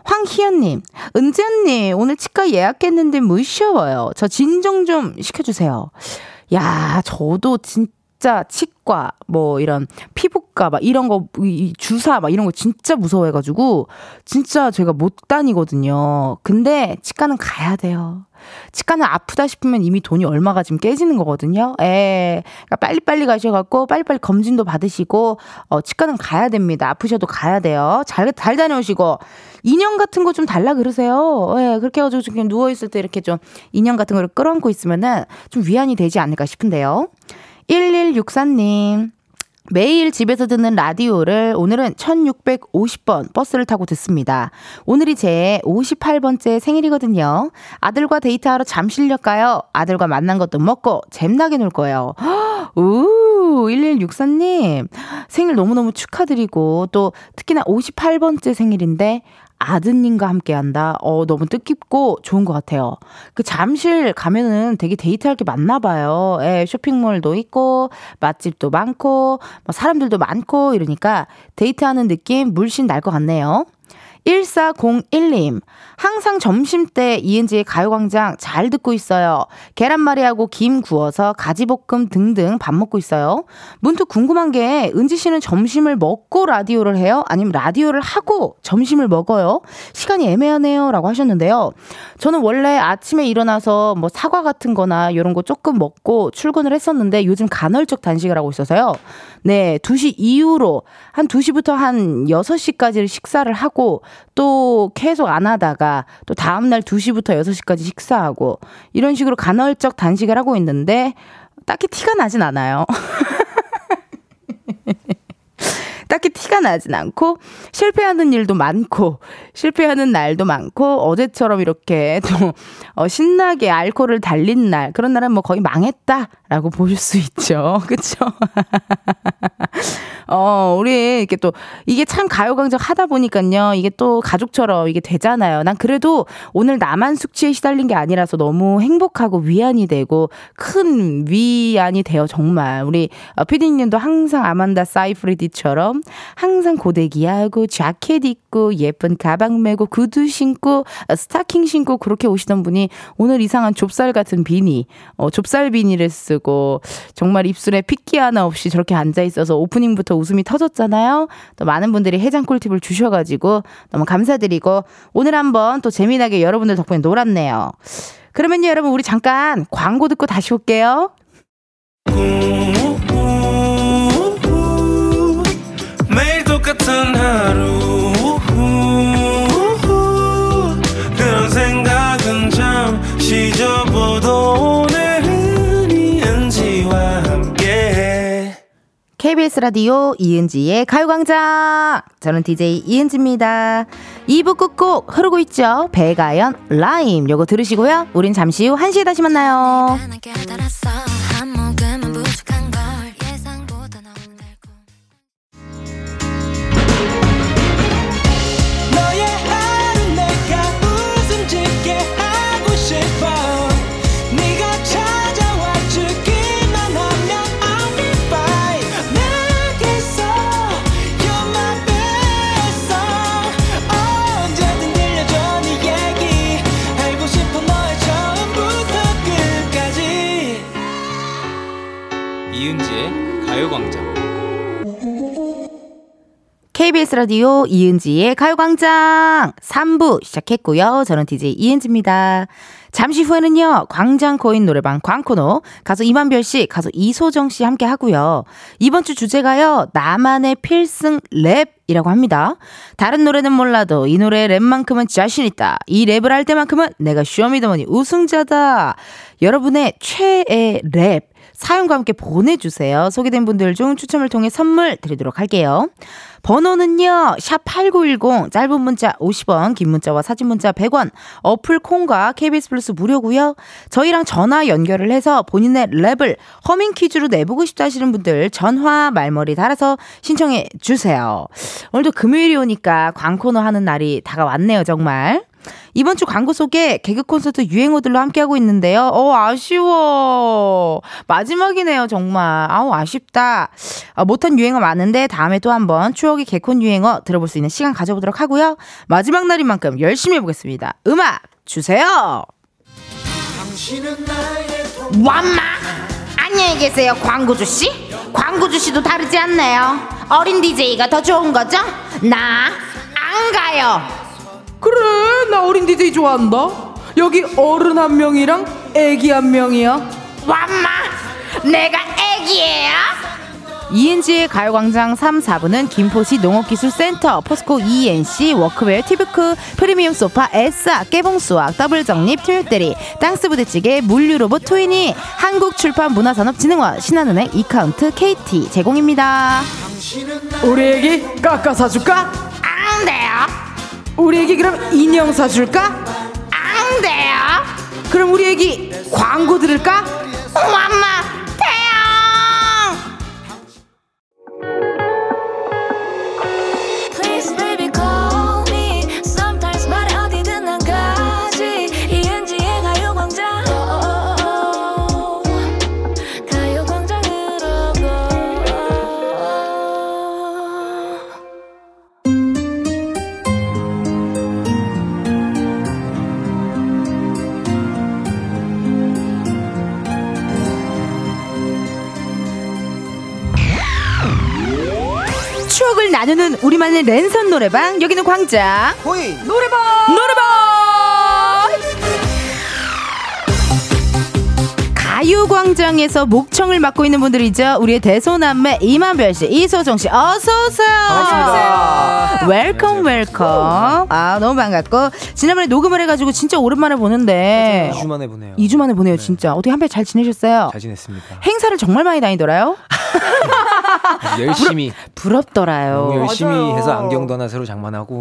황희연님, 은지 언니 오늘 치과 예약했는데 무시워요. 저 진정 좀 시켜주세요. 야, 저도 진짜 치과 뭐 이런 피부과 막 이런 거 이 주사 막 이런 거 진짜 무서워해 가지고 진짜 제가 못 다니거든요. 근데 치과는 가야 돼요. 치과는 아프다 싶으면 이미 돈이 얼마가 지금 깨지는 거거든요. 에, 그러니까 빨리빨리 가셔 갖고 빨리빨리 검진도 받으시고 어, 치과는 가야 됩니다. 아프셔도 가야 돼요. 잘, 잘 다녀오시고 인형 같은 거 좀 달라 그러세요. 예, 그렇게 해 가지고 좀 그냥 누워 있을 때 이렇게 좀 인형 같은 거를 끌어안고 있으면은 좀 위안이 되지 않을까 싶은데요. 1164님. 매일 집에서 듣는 라디오를 오늘은 1650번 버스를 타고 듣습니다. 오늘이 제 58번째 생일이거든요. 아들과 데이트하러 잠실로 가요. 아들과 맛난 것도 먹고 잼나게 놀 거예요. (gasps) 우, 1164님. 생일 너무너무 축하드리고 또 특히나 58번째 생일인데 아드님과 함께 한다. 어, 너무 뜻깊고 좋은 것 같아요. 그 잠실 가면은 되게 데이트할 게 많나 봐요. 예, 쇼핑몰도 있고, 맛집도 많고, 뭐 사람들도 많고, 이러니까 데이트하는 느낌 물씬 날 것 같네요. 1401님, 항상 점심때 이은지의 가요광장 잘 듣고 있어요. 계란말이하고 김 구워서 가지볶음 등등 밥 먹고 있어요. 문득 궁금한 게, 은지 씨는 점심을 먹고 라디오를 해요? 아니면 라디오를 하고 점심을 먹어요? 시간이 애매하네요. 라고 하셨는데요. 저는 원래 아침에 일어나서 뭐 사과 같은 거나 이런 거 조금 먹고 출근을 했었는데 요즘 간헐적 단식을 하고 있어서요. 네, 2시 이후로 한 2시부터 한 6시까지를 식사를 하고 또 계속 안 하다가 또 다음날 2시부터 6시까지 식사하고 이런 식으로 간헐적 단식을 하고 있는데 딱히 티가 나진 않아요. (laughs) 딱히 티가 나진 않고 실패하는 일도 많고 실패하는 날도 많고 어제처럼 이렇게 또 어, 신나게 알코올을 달린 날 그런 날은 뭐 거의 망했다라고 보실 수 있죠. (laughs) 그렇죠? 어, 우리 이렇게 또 이게 참 가요광장 하다 보니까요. 이게 또 가족처럼 이게 되잖아요. 난 그래도 오늘 나만 숙취에 시달린 게 아니라서 너무 행복하고 위안이 되고 큰 위안이 돼요. 정말. 우리 어, 피디님도 항상 아만다 사이프리디처럼 항상 고데기하고 자켓 입고 예쁜 가방 메고 구두 신고 어, 스타킹 신고 그렇게 오시던 분이 오늘 이상한 좁쌀 같은 비니, 어, 좁쌀 비니를 쓰고 정말 입술에 핏기 하나 없이 저렇게 앉아 있어서 오프닝부터 웃음이 터졌잖아요. 또 많은 분들이 해장 꿀팁을 주셔가지고 너무 감사드리고 오늘 한번 또 재미나게 여러분들 덕분에 놀았네요. 그러면요 여러분 우리 잠깐 광고 듣고 다시 올게요. 똑같은 하루 그런 생각은 잠시 접어도 오늘은 이은지와 함께 KBS 라디오 이은지의 가요광장. 저는 DJ 이은지입니다. 2부 끝곡 흐르고 있죠. 배가연 라임. 요거 들으시고요. 우린 잠시 후 1시에 다시 만나요. KBS 라디오 이은지의 가요광장 3부 시작했고요. 저는 DJ 이은지입니다. 잠시 후에는요, 광장 코인 노래방 광코노, 가수 임한별 씨, 가수 이소정 씨 함께 하고요. 이번 주 주제가요, 나만의 필승 랩이라고 합니다. 다른 노래는 몰라도 이 노래의 랩만큼은 자신있다. 이 랩을 할 때만큼은 내가 쇼미더머니 우승자다. 여러분의 최애 랩. 사연과 함께 보내주세요. 소개된 분들 중 추첨을 통해 선물 드리도록 할게요. 번호는요, 샵8910, 짧은 문자 50원, 긴 문자와 사진 문자 100원, 어플 콩과 KBS 플러스 무료고요 저희랑 전화 연결을 해서 본인의 랩을 허밍 퀴즈로 내보고 싶다 하시는 분들 전화 말머리 달아서 신청해 주세요. 오늘도 금요일이 오니까 광코너 하는 날이 다가왔네요, 정말. 이번 주 광고 속에 개그 콘서트 유행어들로 함께하고 있는데요. 어, 아쉬워. 마지막이네요, 정말. 아우, 아쉽다. 아, 못한 유행어 많은데 다음에 또 한번 추억의 개콘 유행어 들어볼 수 있는 시간 가져보도록 하고요. 마지막 날인 만큼 열심히 해보겠습니다. 음악 주세요. 완마! 안녕히 계세요, 광고주씨. 광고주씨도 다르지 않네요. 어린 DJ가 더 좋은 거죠? 나 안 가요. 그래 나 어린 DJ 좋아한다 여기 어른 한 명이랑 애기 한 명이야 완마 내가 애기예요 이은지의 가요광장 3, 4부는 김포시 농업기술센터, 포스코 ENC, 워크웨어 티브크, 프리미엄 소파, 에싸, 깨봉수학, 더블정립, 트밀대리, 땅스부대찌개, 물류로봇 트위니, 한국출판문화산업진흥원, 신한은행, 이카운트, KT 제공입니다. 우리 애기 깎아 사줄까? 안 돼요 우리 애기 그럼 인형 사줄까? 안 돼요 그럼 우리 애기 광고 들을까? 완마 나누는 우리만의 랜선 노래방 여기는 광장. 호이. 노래방 가요광장에서 목청을 맡고 있는 분들이죠. 우리의 대소남매 임한별 씨, 이소정 씨, 어서 오세요. 반갑습니다. welcome welcome. 아 너무 반갑고 지난번에 녹음을 해가지고 진짜 오랜만에 보는데 2주 만에 보네요. 2주 만에 보네요. 진짜 어떻게 한별 잘 지내셨어요? 잘 지냈습니다. 행사를 정말 많이 다니더라요. (laughs) 열심히 부럽 더라요. 너무 열심히 맞아요. 해서 안경도 하나 새로 장만하고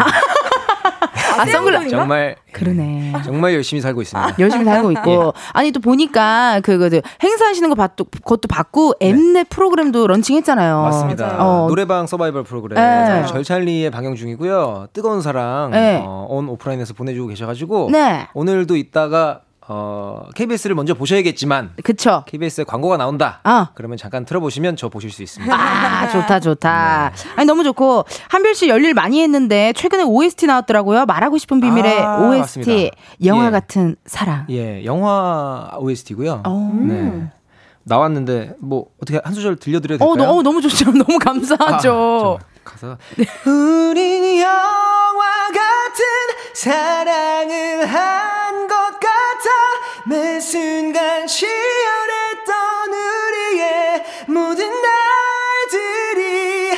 아 선글라 정말 그러네. 정말 열심히 살고 있습니다. 열심히 살고 있고 아니 또 보니까 그, 그, 그 행사하시는 거 봤, 그것도 봤고 엠넷 프로그램도 런칭했잖아요. 맞습니다. 어. 노래방 서바이벌 프로그램 네. 절찰리에 방영 중이고요. 뜨거운 사랑 네. 어, 온 오프라인에서 보내주고 계셔가지고 네. 오늘도 이따가 어, KBS를 먼저 보셔야겠지만 그쵸. KBS에 광고가 나온다. 아. 그러면 잠깐 틀어보시면 저 보실 수 있습니다. 아, 좋다, 좋다. 네. 아니, 너무 좋고. 한별 씨 열일 많이 했는데, 최근에 OST 나왔더라고요. 말하고 싶은 비밀의 아, OST. 맞습니다. 영화 예. 같은 사랑. 예, 영화 OST고요. 어. 네. 나왔는데 뭐 어떻게 한 소절 들려드려도 어, 될까요? 너, 어, 너무 좋죠. (laughs) 너무 감사하죠. 아, 가사. (laughs) 우린 영화 같은 사랑을 같아 매 순간 치열했던 우리의 모든 날들이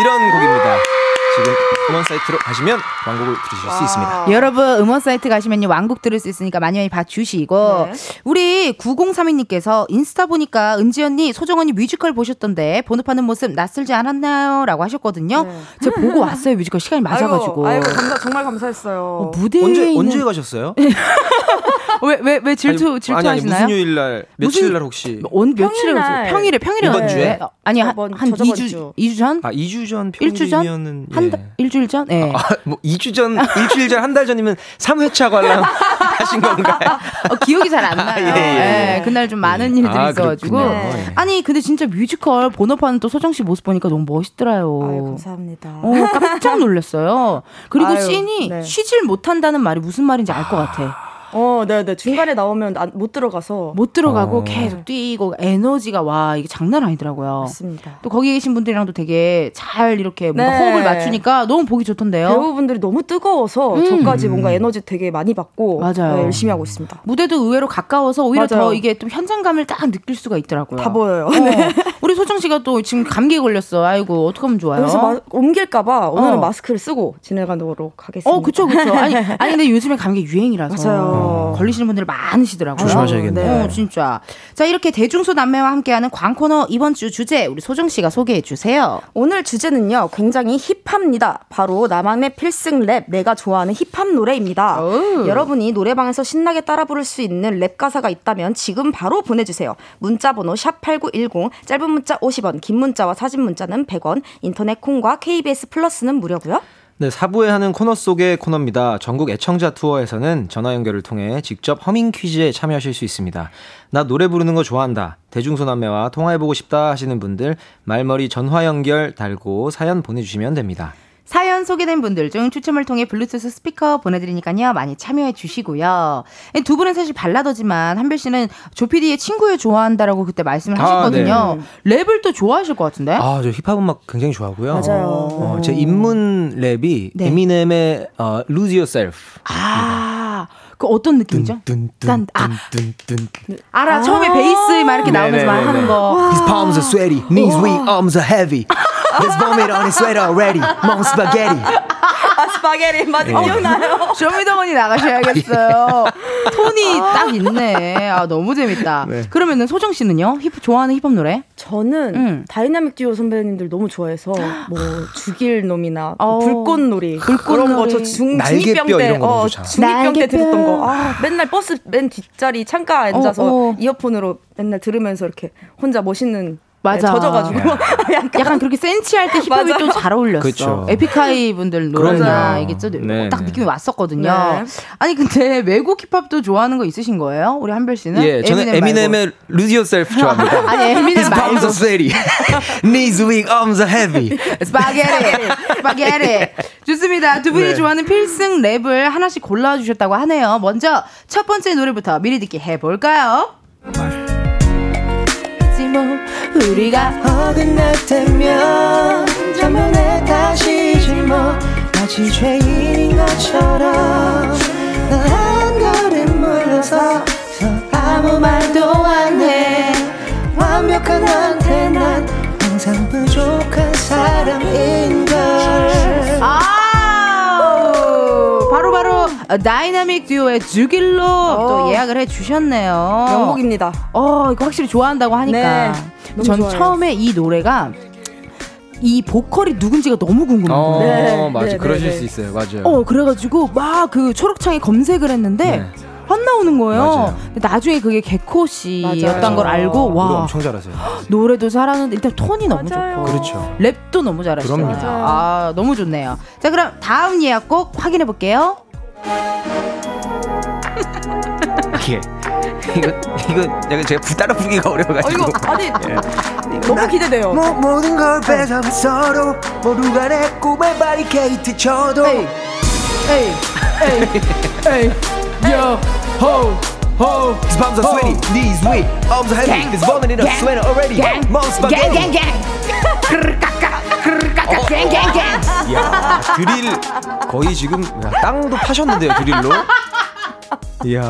이런 곡입니다. 지금 음원 사이트로 가시면 광고를 들으실 수 있습니다. 여러분 음원 사이트 가시면요 완곡 들을 수 있으니까 많이 많이 봐주시고 네. 우리 9032님께서 인스타 보니까 은지 언니 소정 언니 뮤지컬 보셨던데 번호파는 모습 낯설지 않았나요?라고 하셨거든요. 네. 제가 보고 왔어요 뮤지컬 시간이 맞아가지고 아이고, 아이고 감사, 정말 감사했어요. 어, 무대에 언제 있는 언제 가셨어요? (laughs) 왜왜 왜 질투 아니, 질투하시나요? 아니, 아니 무슨 요일 날 며칠 날 혹시 온 며칠에? 평일에 평일에 이번. 주에? 어, 아니 한, 저번- 한 저저번 2주 주. 2주 전? 아 2주 전? 평일이면은 한 예. 달, 일주일 전? 예. 아, 뭐 2주 전, 일주일 전, 한 달 전이면 3회차 관람 (laughs) 하신 건가요? 어, 기억이 잘 안 나요. 예, 예. 예, 그날 좀 많은 일들이 아, 있어가지고. 네. 예. 아니, 근데 진짜 뮤지컬 본업하는 또 소정 씨 모습 보니까 너무 멋있더라요. 아유, 감사합니다. 어, 깜짝 놀랐어요. 그리고 아유, 씬이 네. 쉬질 못한다는 말이 무슨 말인지 알 것 같아. 어, 네, 네. 중간에 나오면 안- 못 들어가서 못 들어가고 어. 계속 뛰고 에너지가 와, 이게 장난 아니더라고요. 맞습니다. 또 거기 계신 분들이랑도 되게 잘 이렇게 뭔가 네. 호흡을 맞추니까 너무 보기 좋던데요. 배우분들이 너무 뜨거워서 음. 저까지 뭔가 에너지 되게 많이 받고 맞아요. 네, 열심히 하고 있습니다. 무대도 의외로 가까워서 오히려 맞아요. 더 이게 좀 현장감을 딱 느낄 수가 있더라고요. 다 보여요. 어. 우리 소정 씨가 또 지금 감기에 걸렸어. 아이고 어떡하면 좋아요. 여기서 마- 옮길까봐 오늘은 어. 마스크를 쓰고 진행하도록 하겠습니다. 어, 그쵸, 그쵸. 아니, 아니, 근데 요즘에 감기 유행이라서. 맞아요. 걸리시는 분들 많으시더라고요. 조심하셔야겠네요. 어, 진짜. 자, 이렇게 대중소 남매와 함께하는 광코노 이번 주 주제, 우리 소정 씨가 소개해 주세요. 오늘 주제는요, 굉장히 hip합니다. 바로 나만의 필승 랩, 내가 좋아하는 힙합 노래입니다. 오. 여러분이 노래방에서 신나게 따라 부를 수 있는 랩 가사가 있다면 지금 바로 보내 주세요. 문자 번호 샵8910, 짧은 문자 50원, 긴 문자와 사진 문자는 100원, 인터넷 콩과 KBS 플러스는 무료고요. 네, 사부에 하는 코너 속의 코너입니다. 전국 애청자 투어에서는 전화 연결을 통해 직접 허밍 퀴즈에 참여하실 수 있습니다. 나 노래 부르는 거 좋아한다. 대중소남매와 통화해보고 싶다 하시는 분들 말머리 전화 연결 달고 사연 보내주시면 됩니다. 사연 소개된 분들 중 추첨을 통해 블루투스 스피커 보내드리니까요. 많이 참여해 주시고요. 두 분은 사실 발라더지만 한별 씨는 조피디의 친구를 좋아한다라고 그때 말씀을 아, 하셨거든요. 랩을 또 좋아하실 것 같은데? 아, 저 힙합 음악 굉장히 좋아하고요. 맞아요. 어, 제 입문 랩이 네. 에미넴의 어, Lose Yourself. 아, 그 어떤 느낌이죠? 딴- 아. 알아. 처음에 베이스 막 이렇게 나오면서 막 하는 거. His palms are sweaty, knees weak, arms are heavy. There's vomit on his sweater already. Mom's spaghetti. 아, 스파게티 맞아 네. 기억나요? 쇼미더머니 나가셔야겠어요. (laughs) 톤이 딱 있네. 아, 너무 재밌다. 네. 그러면은 소정 씨는요? 힙, 좋아하는 힙합 노래? 저는 음. 다이나믹 듀오 선배님들 너무 좋아해서 뭐 (gasps) 죽일 놈이나 어. 불꽃놀이. 그런 거 저 중 날개뼈 중2병 때 이런 거 너무 어, 좋잖아. 중2병 때 날개뼈. 들었던 거. 아, 맨날 버스 맨 뒷자리 창가 앉아서 어, 어. 이어폰으로 맨날 들으면서 이렇게 혼자 멋있는 맞아. 네, 젖어가지고 (laughs) 약간, 약간 그렇게 센치할 때 힙합이. 또 잘 어울렸어. 그쵸. 에픽하이 분들 노래나. 이게 좀 네, 딱 네. 느낌이 왔었거든요. 네. 아니 근데 외국 힙합도 좋아하는 거 있으신 거예요? 우리 한별 씨는? 예, 저는 에미넴 말고. 에미넴의 Lose Yourself 좋아합니다. (laughs) 아니 에미넴 His palms 말고 are sweaty, (laughs) knees weak, arms are heavy. 스파게티 스파게티 좋습니다 두 분이 네. 좋아하는 필승 랩을 하나씩 골라주셨다고 하네요 먼저 첫 번째 노래부터 미리 듣기 해볼까요 하지 뭐 우리가 어긋날 때면 때문에 다시지 뭐. 마치 죄인인 것처럼 난 한 걸음 물러서 아무 말도 안해. 완벽한 너한테 난 항상 부족한 사람인 걸 다이나믹 듀오의 죽일 놈 또 어. 예약을 해주셨네요. 명곡입니다. 어, 이거 확실히 좋아한다고 하니까. 네, 전 좋아요. 처음에 이 노래가 이 보컬이 누군지가 너무 궁금한 어, 거예요. 맞아. 네, 그러실 네, 수 있어요. 맞아요. 어, 그래가지고 막 그 초록창에 검색을 했는데 네. 안 나오는 거예요. 나중에 그게 개코 씨였던. 걸 알고 노래 와 엄청 잘하세요. (gasps) 노래도 잘하는데 일단 톤이 너무 맞아요. 좋고 그렇죠. 랩도 너무 잘하시잖아요. 그럼요. 아 너무 좋네요. 자 그럼 다음 예약곡 확인해 볼게요. 이게 이거 이거 내가 제가 부- 따라 부르기가 어려워가지고. 아니 너무 기대돼요. 뭐, 모든 걸 뺏어 서로 모두가 내 꿈의 바리케이트 쳐도 에이 에이 에이 에이 요 호. 호. His palms are sweaty, knees weak, arms are heavy. He's falling in a sweater already. Mom's spaghetti. 이야, 드릴 거의 지금 야, 땅도 파셨는데요, 드릴로. 이야,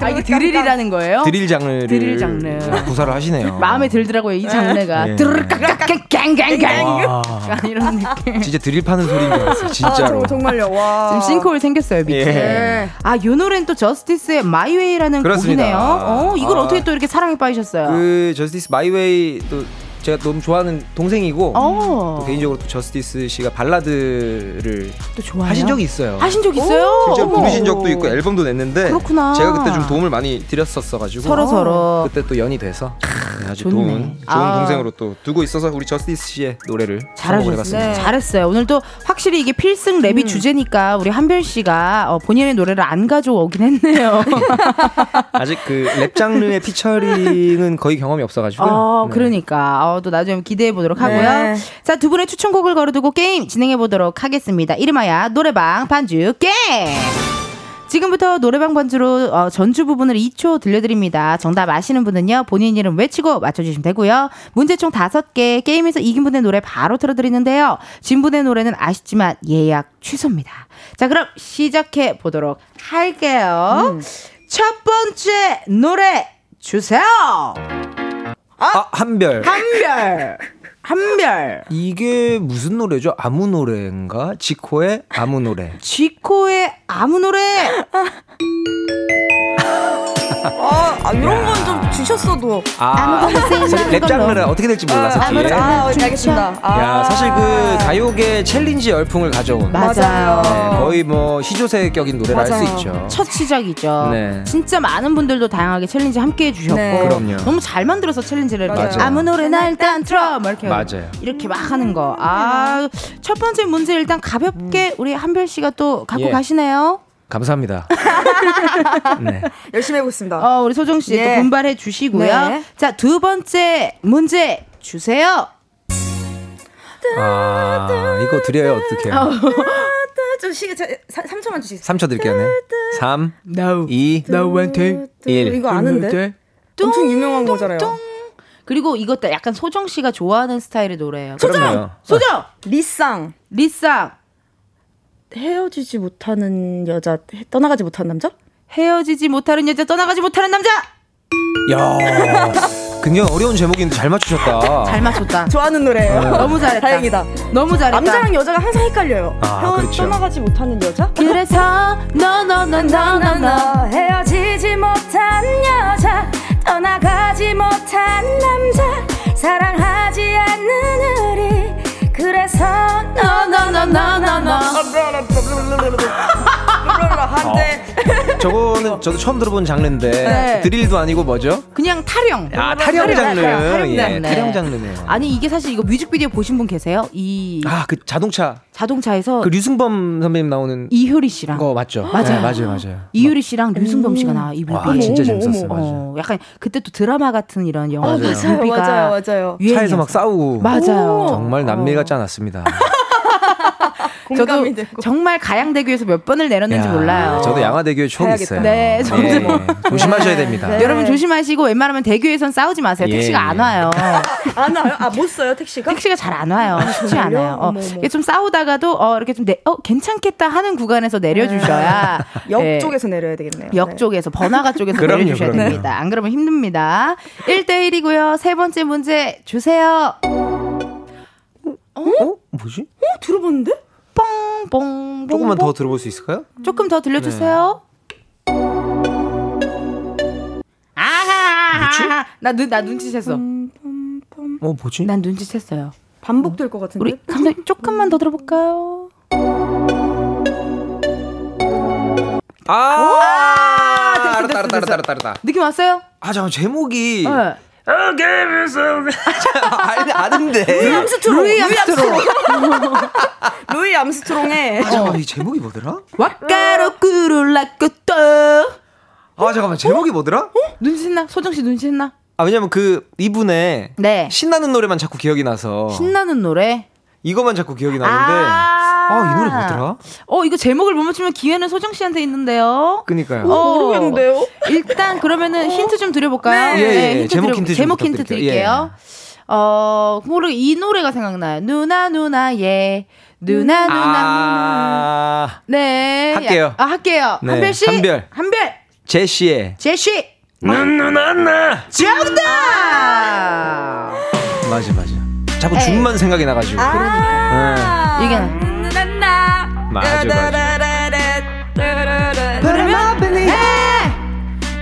아 이게 드릴이라는 거예요? 드릴 장르를 드릴 장르. 구사를 하시네요. 마음에 들더라고요 이 장르가 예. 드르깍깍깍갱갱갱 와, 약간 이런 느낌. 진짜 드릴 파는 소리인 줄 알았어요, 진짜로. 아, 정말요. 와. 지금 싱크홀 생겼어요 밑에. 예. 아, 요 노래는 또 저스디스의 My Way라는 그렇습니다. 곡이네요. 어, 이걸 아. 어떻게 또 이렇게 사랑에 빠지셨어요? 그 저스디스 My Way 또 제가 너무 좋아하는 동생이고 어. 또 개인적으로 또 저스디스 씨가 발라드를 또 좋아요. 하신 적이 있어요. 하신 적 있어요? 어머. 부르신 적도 있고 앨범도 냈는데 그렇구나. 제가 그때 좀 도움을 많이 드렸었어 가지고 서로 서로. 그때 또 연이 돼서 네, 아주 좋네. 좋은 좋은 아. 동생으로 또 두고 있어서 우리 저스디스 씨의 노래를. 해봤습니다. 네. 잘했어요. 오늘 또 확실히 이게 필승 랩이 주제니까 우리 한별 씨가 어, 본인의 노래를 안 가져오긴 했네요. (laughs) 아직 그 랩 장르의 피처링은 거의 경험이 없어가지고 어, 네. 그러니까. 어, 또 나중에 기대해 보도록 하고요. 네. 자, 두 분의 추천곡을 걸어두고 게임 진행해 보도록 하겠습니다. 이름하여 노래방 반주 게임! 지금부터 노래방 반주로 어, 전주 부분을 2초 들려드립니다. 정답 아시는 분은요, 본인 이름 외치고 맞춰주시면 되고요. 문제 총 5개, 게임에서 이긴 분의 노래 바로 틀어드리는데요. 진 분의 노래는 아쉽지만 예약 취소입니다. 자, 그럼 시작해 보도록 할게요. 첫 번째 노래 주세요! 아 한별 한별! 한별! 이게 무슨 노래죠? 아무 노래인가? 지코의 아무 노래. 지코의 아무 노래! 아, 아, 이런 건 좀 주셨어도. 아, 랩 장르라 어떻게 될지 몰라서 뒤에. 아, 네, 알겠습니다. 아. 야, 사실 그 가요계 challenge 열풍을 가져온 맞아요. 네, 거의 뭐 시조새 격인 노래를 할 수. 있죠. 첫 시작이죠. 네. 진짜 많은 분들도 다양하게 challenge 함께 해주셨고 네. 그럼요. 너무 잘 만들어서 challenge를 맞아요. 이렇게 아무 노래나 일단 틀어 막 이렇게 맞아요. 이렇게 막 하는 거. 아, 첫 번째 문제 일단 가볍게 우리 한별 씨가 또 갖고 예. 가시네요. 감사합니다. (laughs) 네. 열심히 해보겠습니다. 어, 우리 소정 씨 또 예. 분발해 주시고요. 네. 자, 두 번째 문제 주세요. 아, 이거 드려요, 어떡해요? 좀 시계 3초만 주시겠어요? 3초 드릴게요, 네. 3, No. 2, 나한테 1. 이거 아는데? 엄청 유명한 거잖아요. 그리고 이것도 약간 소정 씨가 좋아하는 스타일의 노래예요. 그럼요. 소정! 리쌍. 리쌍! 헤어지지 못하는 여자, 떠나가지 못하는 남자? 헤어지지 못하는 여자 떠나가지 못하는 남자! 야 굉장히 어려운 제목인데 잘 맞추셨다. 잘 맞췄다. 좋아하는 노래예요. 너무 잘했다. 다행이다. 너무 잘했다. 남자랑 여자가 항상 헷갈려요. 아, 헤어- 그렇죠. 떠나가지 못하는 여자? 그래서 너너너너너너 헤어지지 못한 여자 떠나가지 못한 남자 사랑하지 않는 우리 그래서 너너너너너너 한데 (laughs) 저거는 저도 처음 들어본 장르인데 네. 드릴도 아니고 뭐죠? 그냥 타령. 아 타령 장르. 타령 예, 장르. 타령 장르네요. 아니 이게 사실 이거 뮤직비디오 보신 분 계세요? 이 아 그 자동차 자동차에서 그 류승범 선배님 나오는 이효리 씨랑 거 맞죠? (gasps) 맞아요. 네, 맞아요, 맞아요. 이효리 씨랑 류승범 씨가 나와 이와 뮤비에. 진짜 재밌었어요. 어, 약간 그때 또 드라마 같은 이런 영화 맞아요. 맞아요 뮤비가 맞아요 맞아요. 차에서 막 싸우고 맞아요. 정말 남미 같지 않았습니다. (laughs) 저도 되고. 정말 가양대교에서 몇 번을 내렸는지 야, 몰라요. 저도 양화대교에 추억이 가야겠다. 있어요. 네, 저도. 예, 조심하셔야 됩니다. 네. 여러분 조심하시고 웬만하면 대교에선 싸우지 마세요. 예, 택시가 안 예. 와요. 안 와요? 아, 못 써요, 택시가? 택시가 잘 안 와요. 쉽지 정말요? 않아요. 어. 이게 좀 싸우다가도 어, 이렇게 좀 내, 어, 괜찮겠다 하는 구간에서 내려주셔야 역 네. 쪽에서 내려야 되겠네요. 역 네. 쪽에서 번화가 쪽에서 (laughs) 그럼요, 내려주셔야 그럼요. 됩니다. 안 그러면 힘듭니다. 1대1이고요. 세 번째 문제 주세요. 어? 뭐지? 어, 들어봤는데? 뽕뽕 조금만 더 들어볼 수 있을까요? 조금 더 들려주세요. 아하 나눈 나 눈치챘어. 어, 뭐지? 난 눈치챘어요. 반복될 것 같은데? 우리 감독님 조금만 더 들어볼까요? 아, 됐어, 알았다, 알았다, 알았다, 알았다, 알았다. 느낌 왔어요? 아, 잠깐 제목이 네. (laughs) 아, 아는데. 암스트롱. 루이 암스트롱. 루이 암스트롱의 (laughs) 아, 잠깐만 이 제목이 뭐더라? 와까로 꾸룰라꾸또 아, 잠깐만 제목이 뭐더라? 눈치챘나? 소정 씨 눈치챘나? 아, 왜냐면 그 이분의 네. 신나는 노래만 자꾸 기억이 나서 신나는 노래. 이거만 자꾸 기억이 나는데 아, 이 노래 뭐더라? 어, 이거 제목을 못 맞추면 기회는 소정 씨한테 있는데요. 그니까요. 어, 모르겠는데요? 일단 그러면은 힌트 좀 드려볼까요? 네. 예, 예, 예. 제목 드려- 힌트 좀 제목 힌트. 드릴게요. 어, 모르 이 노래가 생각나요. 누나 누나 예. 누나 누나 누나. 아, 네. 할게요. 야, 아, 할게요. 네, 한별 씨. 한별. 한별. 제시의 제시. 눈누나 나 정답. 맞아 맞아. 자꾸 에이. 줌만 생각이 나가지고. 그러니까. 네. 이게 맞아.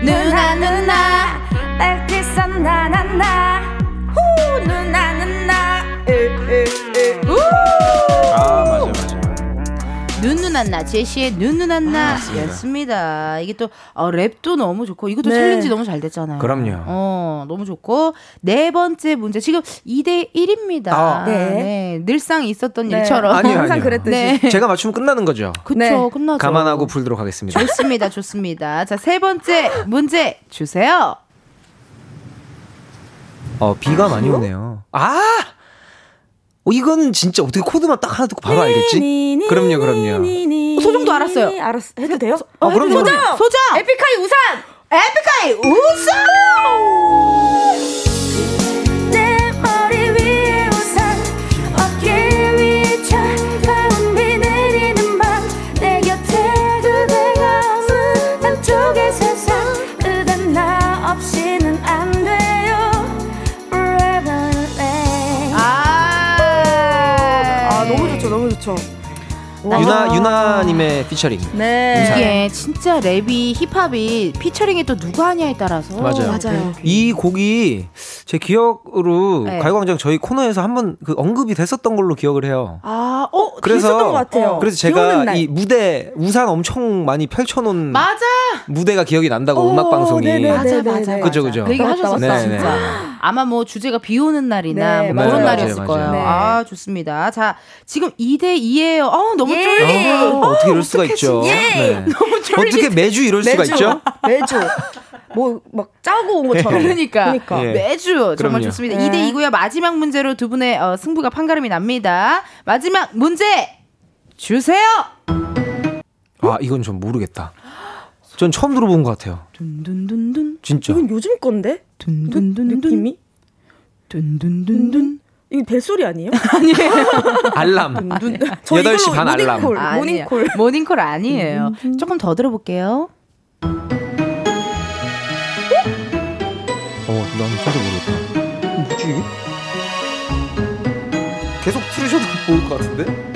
누나 누나. 누나 누나 눈누난나 제시의 눈누난나였습니다. 이게 또 어, 랩도 너무 좋고 이것도 네. 챌린지 너무 잘 됐잖아요. 그럼요. 어 너무 좋고 네 번째 문제 지금 2대 1입니다. 아. 네. 늘상 있었던 네. 일처럼. 아니요 항상 아니요. 그랬듯이. 네. (laughs) 제가 맞추면 끝나는 거죠. 그쵸 네. 끝나죠. 감안하고 풀도록 하겠습니다. 좋습니다, 좋습니다. 자 세 번째 문제 주세요. 어 비가 많이 오네요. 아. 어, 이거는 진짜 어떻게 코드만 딱 하나 듣고 바로 알겠지? 그럼요, 그럼요. 소정도 알았어요. 알았 해도 돼요? 어, 그럼요. 소정. 소정. 에픽하이 우산. 에픽하이 우승. (laughs) 유나 유나님의 피처링. 네. 이게 진짜 랩이 힙합이 피처링이 또 누가 하냐에 따라서 맞아요. 맞아요. 이 곡이 제 기억으로 네. 가요광장 저희 코너에서 한번 그 언급이 됐었던 걸로 기억을 해요. 아, 어, 그래서 것 같아요. 그래서 제가 날. 이 무대 우산 엄청 많이 펼쳐놓은 맞아. 무대가 기억이 난다고 오, 음악 방송이 네네네. 맞아, 네, 맞아. 네. 그죠, 그죠. 그 얘기 하셨었어. 진짜. 네, 네. 아마 뭐 주제가 비 오는 날이나 네, 뭐 그런 맞아요, 날이었을 맞아요, 거예요. 맞아요. 아, 좋습니다. 자, 지금 2대 2예요. 어, 너무 예. 쫄리고. 어, 어떻게 이럴 수가 있죠? 네. (laughs) 어떻게 매주 이럴 수가 매주. 있죠? (laughs) 매주. 뭐 막 짜고 온 것처럼. (laughs) 그러니까, 그러니까. 예. 매주 정말 그럼요. 좋습니다. 네. 2대 2고요. 마지막 문제로 두 분의 어, 승부가 판가름이 납니다. 마지막 문제 주세요. 아 이건 좀 모르겠다. 전 처음 들어본 것 같아요. 둔둔둔둔 진짜. 이건 요즘 건데? 둔둔둔둔 느낌이? 둔둔둔둔 이거 벨소리 아니에요? (laughs) 알람. 저 8시 이걸로 반 알람. 모닝콜, 아니에요. 모닝콜. 모닝콜 아니에요. 조금 더 들어볼게요. 지 이게? 계속 틀으셔도 (laughs) 모를 것 같은데?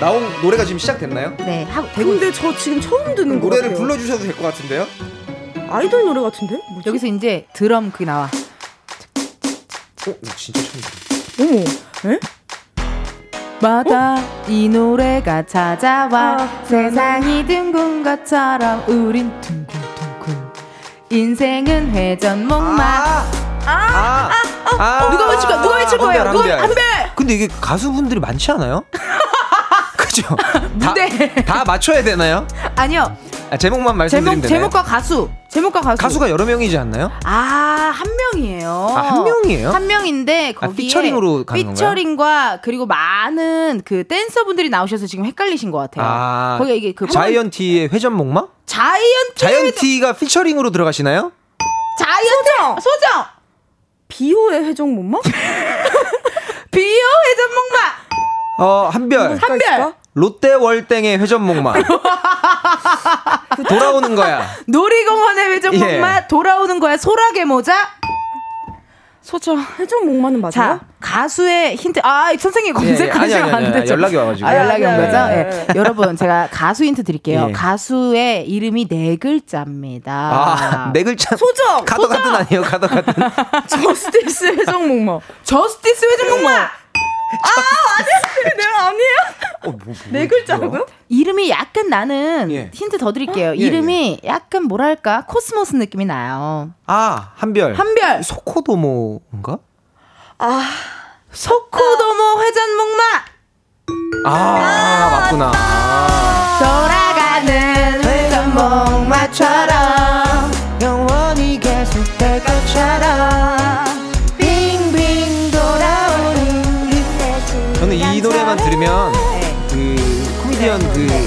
나온 노래가 지금 시작됐나요? 네, 하고 되고 근데 저 지금 처음 듣는 거 노래를 같아요. 불러주셔도 될 것 같은데요? 아이돌 노래 같은데? 뭐지? 여기서 이제 드럼 그 나와. 어, 나 진짜 처음 들어. 어머. 에? 마다 이 노래가 찾아와 아, 세상이 둥근 것처럼 우린 둥글둥글 인생은 회전 목마 아, 아, 아, 누가 외칠 거야? 누가 외칠 거예요? 한별, 누가 한별. 근데 이게 가수분들이 많지 않아요? (laughs) 그죠? 무대. 다, 다 맞춰야 되나요? 아니요 아, 제목만 말씀드리면 제목 되나요? 제목과 가수 제목과 가수. 가수가 여러 명이지 않나요? 아, 한 명이에요. 아, 한 명이에요? 한 명인데 아, 거기에 피처링으로 가는 건가요? 피처링과 그리고 많은 그 댄서분들이 나오셔서 지금 헷갈리신 것 같아요. 아, 거기에 이게 그 자이언티의 회전목마? 자이언트 자이언티가 피처링으로 들어가시나요? 자이언트 소정 비호의 회전목마? (laughs) 비오 회전목마 어, 한별. 한별 롯데월땡의 회전목마. (laughs) 돌아오는 거야. 놀이공원의 회전목마 예. 돌아오는 거야 소라게 모자 소정 회전목마는 맞아요? 자 가수의 힌트 아 선생님 예, 예. 검색하시면 아니, 안 되죠 연락이 와가지고. 아, 연락이 온 아, 거죠 네, 예. 네. 여러분 제가 가수 힌트 드릴게요 예. 가수의 이름이 네 글자입니다 아, 네 글자. 소정! 가도 가든 아니에요, 가도 가든. (laughs) 저스티스 회전목마. 저스티스 회전목마 내가 아니에요? 어, 뭐, 뭐, 네 글자라고요? 이름이 약간 나는 예. 힌트 더 드릴게요 예, 이름이 약간 뭐랄까 코스모스 느낌이 나요 아, 한별. 한별 소코도모인가? 소코도모 회전목마 아, 맞구나. 돌아가는 회전목마처럼 영원히 계속될 것처럼 노래만 들으면 그 코미디언 그, 그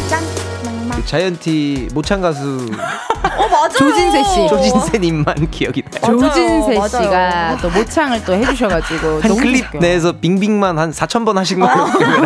자이언티 모창 가수 어, 맞아요. 조진세 씨. 조진세님만 기억이 나요. 조진세 맞아요. 씨가 또 모창을 또 해주셔가지고 한 너무 클립 웃겨요. 내에서 빙빙만 한 4천 번 하신 기억을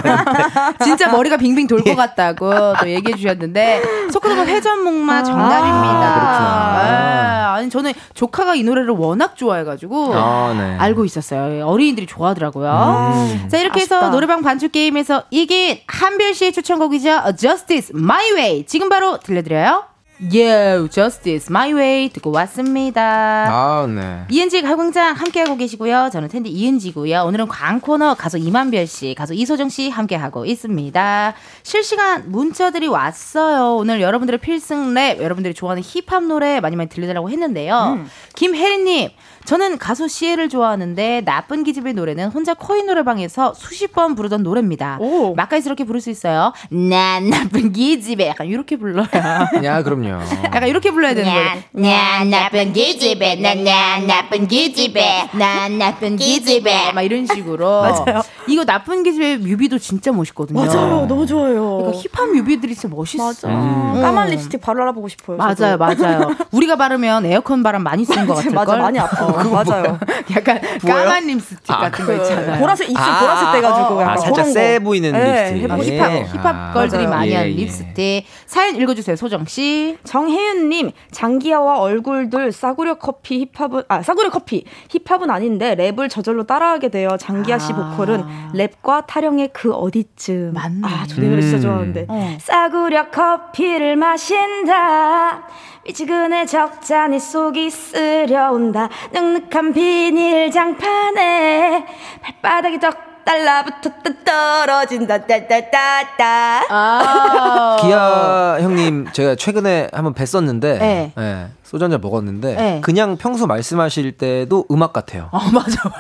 하는데 (laughs) 진짜 머리가 빙빙 돌것 예. 같다고 또 얘기해 주셨는데 소크도모 회전목마 정답입니다. 그렇구나. 아, 아니 저는 조카가 이 노래를 워낙 좋아해가지고 아, 네. 알고 있었어요. 어린이들이 좋아하더라고요. 음. 자 이렇게 해서 아쉽다. 노래방 반주 게임에서 이긴 한별 씨의 추천곡이죠. Justice My Way 지금 바로 들려드려요. Yeah, Justice My Way 듣고 왔습니다. 아, 네. 이은지 가광장 함께하고 계시고요. 저는 텐디 이은지고요. 오늘은 광코너 가수 이만별 씨, 가수 이소정 씨 함께하고 있습니다. 실시간 문자들이 왔어요. 오늘 여러분들의 필승 랩, 여러분들이 좋아하는 힙합 노래 많이 많이 들려달라고 했는데요. 김혜리님, 저는 가수 시에를 좋아하는데 나쁜 기집의 노래는 혼자 코인 노래방에서 수십 번 부르던 노래입니다. 오. 맛깔스럽게 부를 수 있어요. 난 나쁜 기집애 약간 이렇게 불러요. (laughs) 야, 그럼요. 약간 이렇게 불러야 되는 거예요. 난 나쁜 기집애 난, 난 나쁜 기집애 난 나쁜 기집애 막 이런 식으로. (laughs) 맞아요. 이거 나쁜 기집애 뮤비도 진짜 멋있거든요. 맞아요. 너무 좋아요. 그러니까 힙합 뮤비들이 진짜 멋있어. 맞아. 음. 까만 립스틱 바로 알아보고 싶어요. 맞아요, 저도. 맞아요. (laughs) 우리가 바르면 에어컨 바람 많이 쓰는 것 같을 맞아, 걸. 많이 아파요. 맞아요. (laughs) 약간 까만 립스틱 아, 같은 거 있잖아요. 보라색 입술 아, 보라색 떼가지고 아, 약간 살짝 그런 세 거. 보이는 네, 립스틱. 힙합, 예. 힙합 아, girl들이 맞아요. 많이 예, 하는 예. 립스틱. 사연 읽어주세요, 소정 씨. 정혜윤님 장기하와 얼굴들 싸구려 커피 힙합은 아 싸구려 커피 힙합은 아닌데 랩을 저절로 따라하게 되어 장기하 씨 아. 보컬은 랩과 타령의 그 어디쯤 맞네. 아저 노래 진짜 음. 좋아하는데 어. 싸구려 커피를 마신다 미지근해 적잖이 속이 쓰려온다 눅눅한 비닐 장판에 발바닥이 적 달라붙어 떨어진다 따따따따 아. 기아 형님 제가 최근에 한번 뵀었는데 네. 예, 소주 한잔 먹었는데 네. 그냥 평소 말씀하실 때도 음악 같아요. 어, 맞아, 맞아.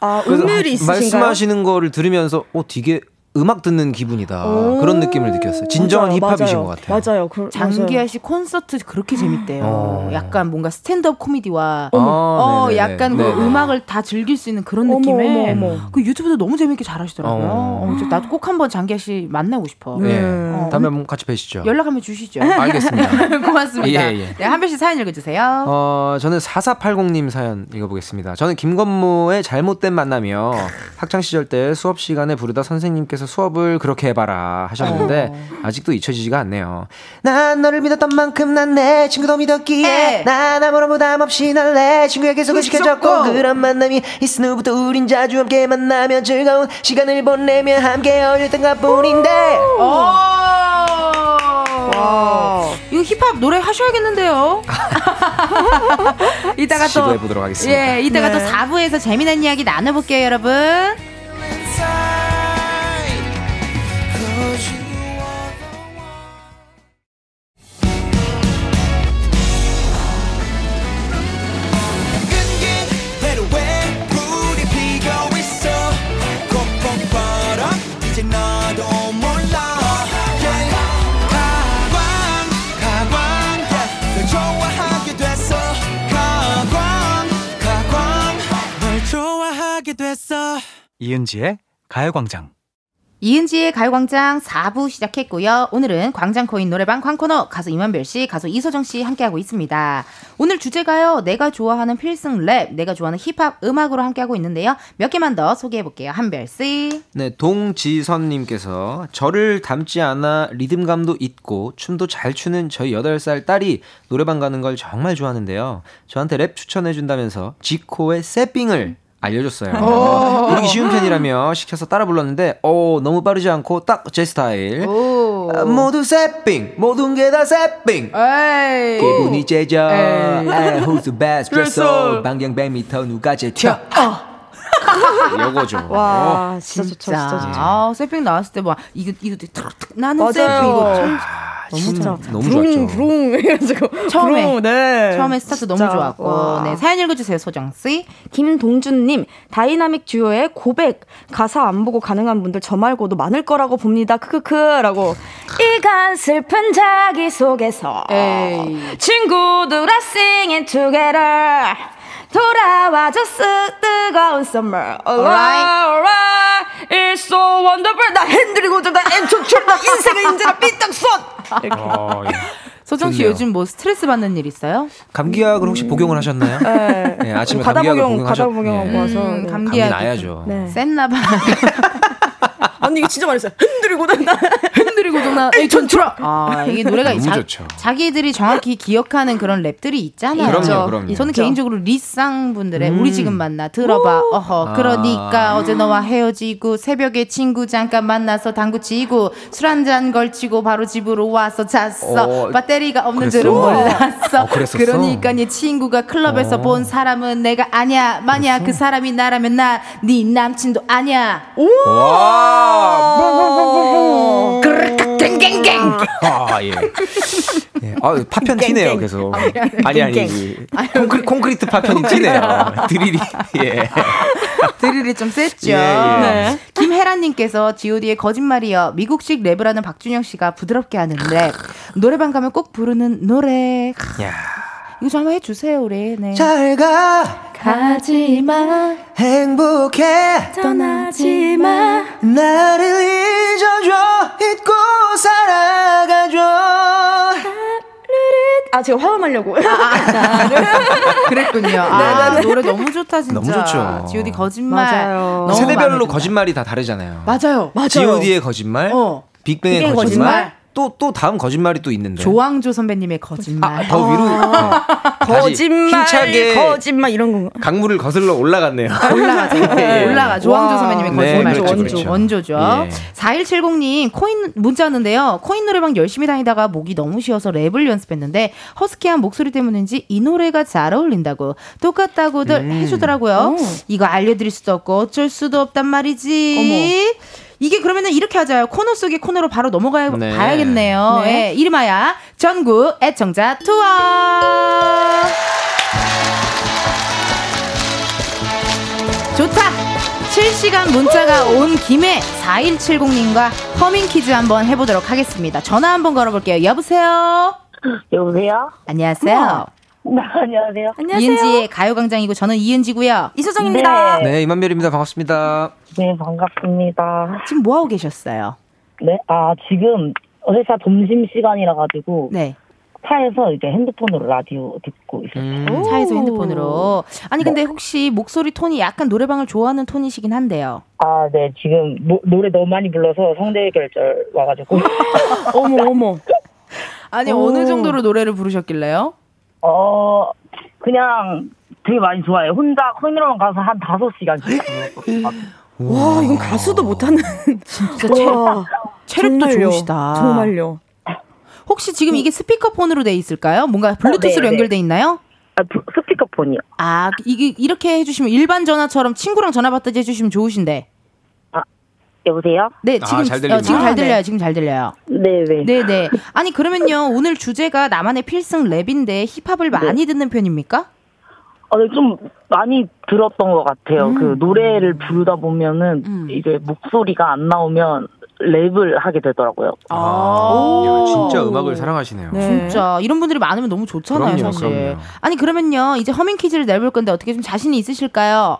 아 음률이 있으신가요? 말씀하시는 거를 들으면서 어 되게 음악 듣는 기분이다 오. 그런 느낌을 느꼈어요. 진정한 맞아요, 힙합이신 맞아요. 것 같아요. 맞아요. 그, 장기하. 씨 콘서트 그렇게 재밌대요. 어. 약간 뭔가 스탠드업 코미디와 아, 어, 네네네. 약간 그. 음악을 다 즐길 수 있는 그런 어머, 느낌에 어머, 어머. 그 유튜브도 너무 재밌게 잘하시더라고요. 어. 어, 저 나도 꼭 한번 장기하 씨 만나고 싶어. 예. 어, 다음에 한번 같이 뵈시죠. 연락 한번 주시죠. (laughs) 알겠습니다. (laughs) 고맙습니다. 예, 예. 네, 한별 씨 사연 읽어주세요. 어, 저는 4480님 사연 읽어보겠습니다. 저는 김건모의 잘못된 만남이요. 학창 시절 때 수업 시간에 부르다 선생님께서 수업을 그렇게 해봐라 하셨는데, 아직도 잊혀지지가 않네요. 난 너를 믿었던 만큼 난 내 친구도 믿었기에, 에. 난 아무런 부담 없이 널내 친구에게 소개시켜줬고, 시켜줬고. 그런 만남이 있은 후부터 우린 자주 함께 만나며 즐거운 시간을 보내며 함께 어렸던 것 뿐인데, 오! 이거 힙합 노래 하셔야겠는데요. (laughs) 이따가 또 시도해 보도록 하겠습니다. 예, 이따가 네. 또 4부에서 재미난 이야기 나눠볼게요, 여러분. 이은지의 가요광장 이은지의 가요광장 4부 시작했고요. 오늘은 광장코인 노래방 광코너 가수 임한별 씨, 가수 이소정 씨 함께하고 있습니다. 오늘 주제가요. 내가 좋아하는 필승 랩, 내가 좋아하는 힙합 음악으로 함께하고 있는데요. 몇 개만 더 소개해볼게요. 한별 씨. 네, 동지선님께서 저를 닮지 않아 리듬감도 있고 춤도 잘 추는 저희 8살 딸이 노래방 가는 걸 정말 좋아하는데요. 저한테 랩 추천해준다면서 지코의 새삥을 알려줬어요. 부르기 쉬운 편이라며 시켜서 따라 불렀는데, 오, 너무 빠르지 않고 딱 제 스타일. 오. 아, 모두 새삥, 모든 게 다 새삥. 기분이 째져. 아, Who's the best (laughs) dresser? 반경 100m 누가 제쳐? (laughs) 요거죠. 와, 진짜 좋죠, 진짜. 진짜 좋죠. 아, 새삥 나왔을 때 뭐, 이거, 이거 탁, 탁, 나는 맞아요. 새삥 이거 참 너무 진짜 너무 좋았죠. 부릉 해가지고 처음에, 부릉, 네. 처음에 스타트 너무 진짜. 좋았고. 와. 네, 사연 읽어주세요, 소정 씨. 김동준님 다이나믹 듀오의 고백 가사 안 보고 가능한 분들 저 말고도 많을 거라고 봅니다 크크크라고 이간 슬픈 자기 속에서 에이. 친구들아 singing together 돌아와줘 쓰 뜨거운 summer alright alright it's so wonderful 나 핸들이고 나 엔초출 나 인생의 인재라 삐딱선 어, 예. 소정 씨 좋네요. 요즘 뭐 스트레스 받는 일 있어요? 감기약을 혹시 복용을 하셨나요? 네. 네, 아침에 가다 감기약을 복용 가다 복용하셨- 복용하고 예. 와서 음, 네. 감기- 감기 감기약이 나야죠. 네. 쎘나봐. (laughs) 언니 이거 진짜 많이 써요 흔들리고 나 (laughs) 흔들리고 정나 에이 전출아. 아 이게 노래가 너무 자, 좋죠. 자기들이 정확히 기억하는 그런 랩들이 있잖아요. 그럼요, 그럼요. 저는 있죠. 개인적으로 리쌍 분들의 음. 우리 지금 만나 들어봐. 어허 아. 그러니까 어제 너와 헤어지고 새벽에 친구 잠깐 만나서 당구 치고 술 한 잔 걸치고 바로 집으로 와서 잤어. 어, 배터리가 없는 그랬어? 줄은 몰랐어. 어? 그러니까 네 친구가 클럽에서 어. 본 사람은 내가 아니야. 만약 그 사람이 나라면 나 네 남친도 아니야. 와. 갱갱갱. 아, 예. 예. 아, 파편 튀네요, 계속. 아니, 아니. 이 콘크리, 콘크리트 파편이 튀네요. 드릴이. 예. (laughs) 드릴이 좀 셌죠. 예, 예. 네. 김혜란님께서 G.O.D의 거짓말이여 미국식 랩을 하는 박준형 씨가 부드럽게 하는 랩 노래방 가면 꼭 부르는 노래 야. 이거 좀 한번 해주세요 우리. 네. 잘 가. 가지 마 행복해. 떠나지 마 나를 잊어줘. 잊고 살아가줘. 아 제가 화음하려고 (laughs) 그랬군요. 아 노래 너무 좋다 진짜. 너무 좋죠. G.O.D 거짓말. 맞아요. 세대별로. 거짓말이 다 다르잖아요. 맞아요. G.O.D의 거짓말, 어. 빅뱅의 빅뱅의 거짓말, 거짓말. 또, 또 다음 거짓말이 또 있는데. 조항조 선배님의 거짓말. 아, 더 위로. 네. 다시 거짓말 힘차게 거짓말 이런 거 강물을 거슬러 올라갔네요. (laughs) 올라가죠. 예. 올라가. 조항조 와. 선배님의 네, 거짓말. 그렇죠, 원조. 그렇죠. 원조죠. 예. 4170님, 코인 문자 왔는데요. 코인 노래방 열심히 다니다가 목이 너무 쉬어서 랩을 연습했는데, 허스키한 목소리 때문인지 이 노래가 잘 어울린다고, 똑같다고들 음. 해주더라고요. 이거 알려드릴 수도 없고, 어쩔 수도 없단 말이지. 이게 그러면은 이렇게 하자요. 코너 속의 코너로 바로 넘어가 네. 봐야겠네요. 네. 예, 이름하여 전국 애청자 투어. 좋다. 실시간 문자가 온 김에 4170님과 허밍 퀴즈 한번 해보도록 하겠습니다. 전화 한번 걸어볼게요. 여보세요? 여보세요? 안녕하세요. 네, 안녕하세요. 안녕하세요 이은지의 가요광장이고 저는 이은지고요. 이소정입니다 네, 이만별입니다. 반갑습니다. 네, 반갑습니다. 지금 뭐 하고 계셨어요? 네, 아, 지금 회사 점심 시간이라 가지고 네. 차에서 이제 핸드폰으로 라디오 듣고 있어요. 음. 차에서 핸드폰으로. 아니 근데 혹시 목소리 톤이 약간 노래방을 좋아하는 톤이시긴 한데요. 아, 네, 지금 노, 노래 너무 많이 불러서 성대 결절 와가지고. (laughs) 어머 어머 아니 오. 어느 정도로 노래를 부르셨길래요? 어, 그냥 되게 많이 좋아해요. 혼자 코인으로만 가서 한 다섯 시간씩. 와 이건 가수도 못하는 (laughs) 진짜 체, 와 체력도 정말요. 좋으시다. 정말요 혹시 지금 이게 스피커폰으로 돼 있을까요? 뭔가 블루투스로 네, 네. 연결돼 있나요? 아, 부- 스피커폰이요. 아 이게 이렇게 해주시면 일반 전화처럼 친구랑 전화 받듯이 해주시면 좋으신데. 여보세요? 네 아, 지금 잘 어, 들립니다. 지금 아, 잘 네. 들려요. 지금 잘 들려요. 네 네. 네 네. 아니 그러면요 오늘 주제가 나만의 필승 랩인데 힙합을 많이 듣는 편입니까? 어, 네, 좀 많이 들었던 것 같아요. 그 노래를 부르다 보면은 음. 이제 목소리가 안 나오면 랩을 하게 되더라고요. 아, 야, 진짜 음악을 사랑하시네요. 네. 진짜 이런 분들이 많으면 너무 좋잖아요, 그럼요, 사실. 그럼요. 아니 그러면요 이제 허밍 퀴즈를 내볼 건데 어떻게 좀 자신이 있으실까요?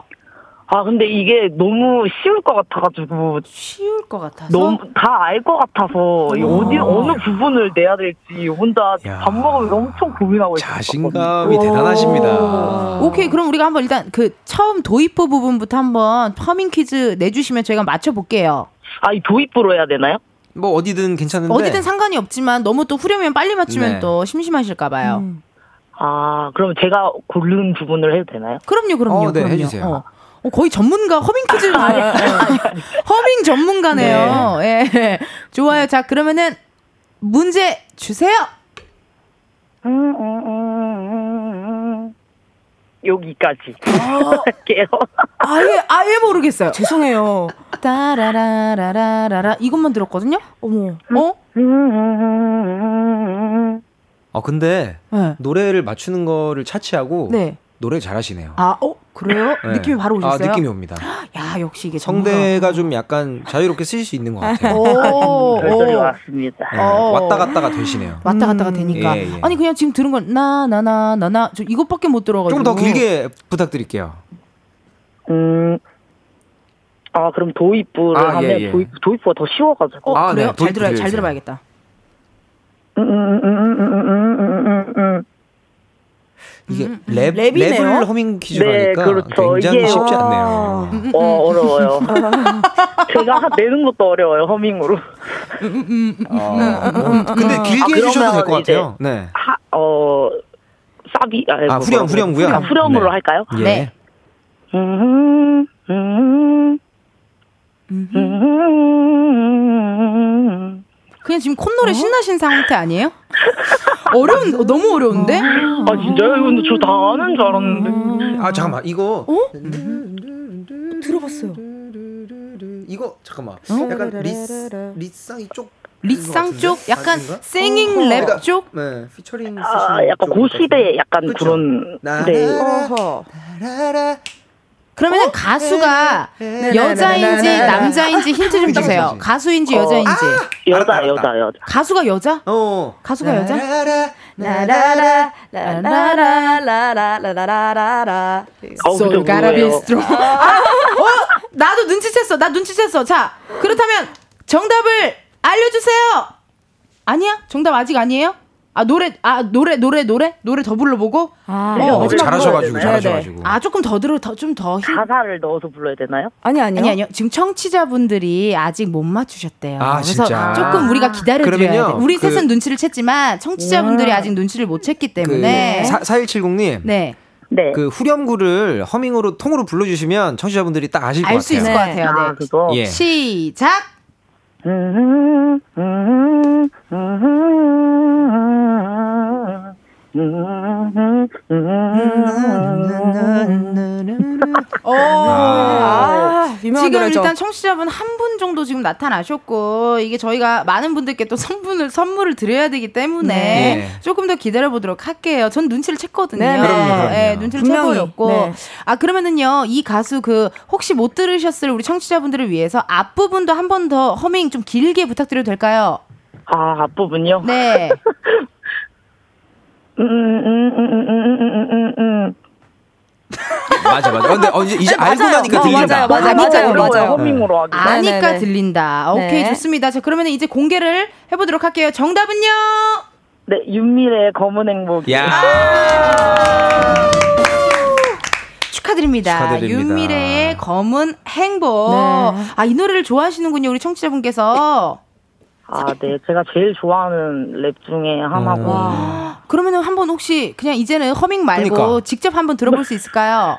아, 근데 이게 너무 쉬울 것 같아가지고. 쉬울 것 같아서. 너무 다 알 것 같아서 이 어디 어느 부분을 내야 될지 혼자 야. 밥 먹으면서 엄청 고민하고 있어요. 자신감이 대단하십니다. 오케이 그럼 우리가 한번 일단 그 처음 도입부 부분부터 한번 허밍 퀴즈 내주시면 저희가 맞춰볼게요. 아, 이 도입부로 해야 되나요? 뭐 어디든 괜찮은데. 어디든 상관이 없지만 너무 또 후려면 빨리 맞추면 네. 또 심심하실까 봐요. 아, 그럼 제가 고른 부분을 해도 되나요? 그럼요, 그럼요. 어, 네, 그럼요. 해주세요. 어. 어, 거의 전문가 허밍 퀴즈 (laughs) 허밍 전문가네요. 예. 좋아요. 자, 그러면은 문제 주세요. 음, 음, 음, 음. 여기까지 할게요. 아예 아예 모르겠어요. 죄송해요. 따라라라라라 이것만 들었거든요. 어머. 어? 어 근데 네. 노래를 맞추는 거를 차치하고 네. 노래 잘하시네요. 아, 어? 그래요? (laughs) 네. 느낌이 바로 오셨어요? 아, 느낌이 옵니다. (gasps) 야, 역시 이게 성대가 좀 약간 자유롭게 쓰실 수 있는 것 (laughs) 같아요. 오, 네, 오. 왔습니다. 네, 어. 왔다 갔다가 되시네요. 왔다 갔다가 음, 되니까. 예, 예. 아니 그냥 지금 들은 건 나 나 나 나나 저 이것밖에 못 들어가지고. 좀 더 길게 부탁드릴게요. 음. 아, 그럼 도입부를 아, 예, 하면 예, 도입, 도입부가 더 쉬워가지고. 어, 아, 네, 그래요? 네, 잘 들어야 잘 들어봐야겠다. 음, 음, 음, 음, 음, 음, 음, 음. 음, 음. 이게 음, 랩, 랩이네요? 랩을 허밍 퀴즈로 네, 하니까 그렇죠. 굉장히 이게- 쉽지 아. 않네요. 음, 어 어려워요. (laughs) 제가 내는 것도 어려워요 허밍으로. 어, 근데 길게 아, 해주셔도 될 것 같아요. 네. 하, 어 사비 아, 아, 뭐 후렴, 뭐라고 후렴, 그래야 후렴. 되나? 후렴으로 네. 할까요? 예. 네. 음, 음, 음. 그냥 지금 콧노래 신나신 상태 아니에요? (laughs) 어려운 어, 너무 어려운데? 아 진짜요? 근데 저 다 아는 줄 알았는데. 아 잠깐만 이거 들어봤어요. 이거 잠깐만 어? 약간 리스 리쌍이 쪽 리쌍 쪽 약간 아닌가? singing 그러니까- 랩 쪽? 네 피처링 아 약간 그 시대 약간 그쵸? 그런 나- 네. 어허. 그러면 가수가 여자인지 남자인지 힌트 좀 주세요. 가수인지 여자인지. 여자 알았다, 알았다. 여자 여자. 가수가 여자? 어 가수가 여자? 라라라 라라라 라라라라라라. 어우, So 그죠, gotta be 그거예요. strong. 아, 어, 나도 눈치챘어. 나 눈치챘어. 자, 그렇다면 정답을 알려 주세요. 아니야? 정답 아직 아니에요? 아 노래 아 노래 노래 노래 노래 더 불러보고. 아, 어, 어, 잘하셔가지고 노래. 잘하셔가지고 아 조금 더 들어 더좀더 힘. 가사를 넣어서 불러야 되나요? 아니 아니요. 아니 아니요. 지금 청취자분들이 아직 못 맞추셨대요. 아, 그래서 진짜? 조금 우리가 기다려드려야 돼. 우리 그- 셋은 눈치를 챘지만 청취자분들이 아직 눈치를 못 챘기 때문에. 그 4170님 네. 네. 그 후렴구를 허밍으로 통으로 불러주시면 청취자분들이 딱 아실 것알수 같아요. 있을 것 같아요. 아 네. 그거. 예. 시작. Mm-hmm, Hmm. Hmm. 어. 아, 지금. 일단 청취자분 한 분 정도 지금 나타나셨고 이게 저희가 많은 분들께 또 선물을 선물을 드려야 되기 때문에 네. 조금 더 기다려 보도록 할게요. 전 눈치를 챘거든요. 네, 네. 예, 눈치를 채버렸고 네. 아 그러면은요 이 가수 그 혹시 못 들으셨을 우리 청취자분들을 위해서 앞 부분도 한 번 더 허밍 좀 길게 부탁드려도 될까요? 아 앞부분요? 네. 음, 음, 음, 음, 음, 음, 음, 음, 음. 맞아 맞아. 근데 어, 이제, 이제 네, 알고 맞아요. 나니까 어, 들린다. 맞아요, 맞아요, 아니까 맞아요. 맞아요. 허밍으로 하기. 아니까 네네네. 들린다. 오케이 네. 좋습니다. 자 그러면 이제 공개를 해보도록 할게요. 정답은요. 네, 윤미래의 검은 행복. 야. 축하드립니다. 축하드립니다. 윤미래의 검은 행복. 네. 아, 이 노래를 좋아하시는군요, 우리 청취자분께서. 아, 네, 제가 제일 좋아하는 랩 중에 하나고. 그러면은 한번 혹시 그냥 이제는 허밍 말고 그러니까. 직접 한번 들어볼 수 있을까요?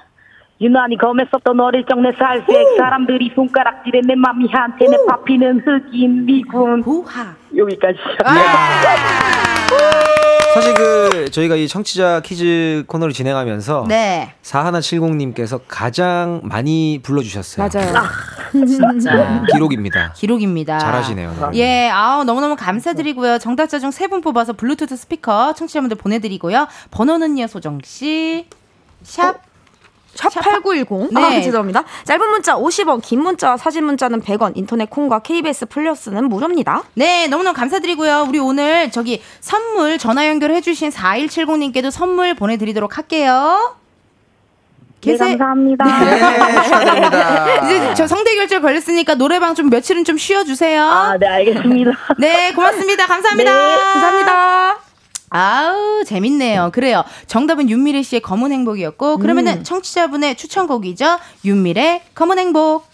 유난히 검했었던 어릴 적 내 살색 사람들이 손가락질에 내 맘이 한테 내 파피는 흑인 미군 우하. 여기까지 사실 그 저희가 이 청취자 퀴즈 코너를 진행하면서 네. 4170님께서 가장 많이 불러주셨어요. 맞아요. 진짜. 기록입니다. 기록입니다. 잘하시네요. 네. 예, 아우, 너무너무 감사드리고요. 정답자 중 세 분 뽑아서 블루투스 스피커 청취자분들 보내드리고요. 번호는요, 소정 씨. 샵. 샵8910. 네. 아, 죄송합니다. 짧은 문자 50원, 긴 문자와 사진 문자는 100원, 인터넷 콩과 KBS 플러스는 무료입니다. 네, 너무너무 감사드리고요. 우리 오늘 저기 선물 전화 연결해주신 4170님께도 선물 보내드리도록 할게요. 네, 계세요? 감사합니다. 네, (laughs) 축하드립니다. 이제 저 성대 결절 걸렸으니까 노래방 좀 며칠은 좀 쉬어주세요. 아, 네, 알겠습니다. 네, 고맙습니다. 감사합니다. 네, 감사합니다. 아우, 재밌네요. 그래요. 정답은 윤미래 씨의 검은 행복이었고, 음. 그러면은 청취자분의 추천곡이죠. 윤미래 검은 행복.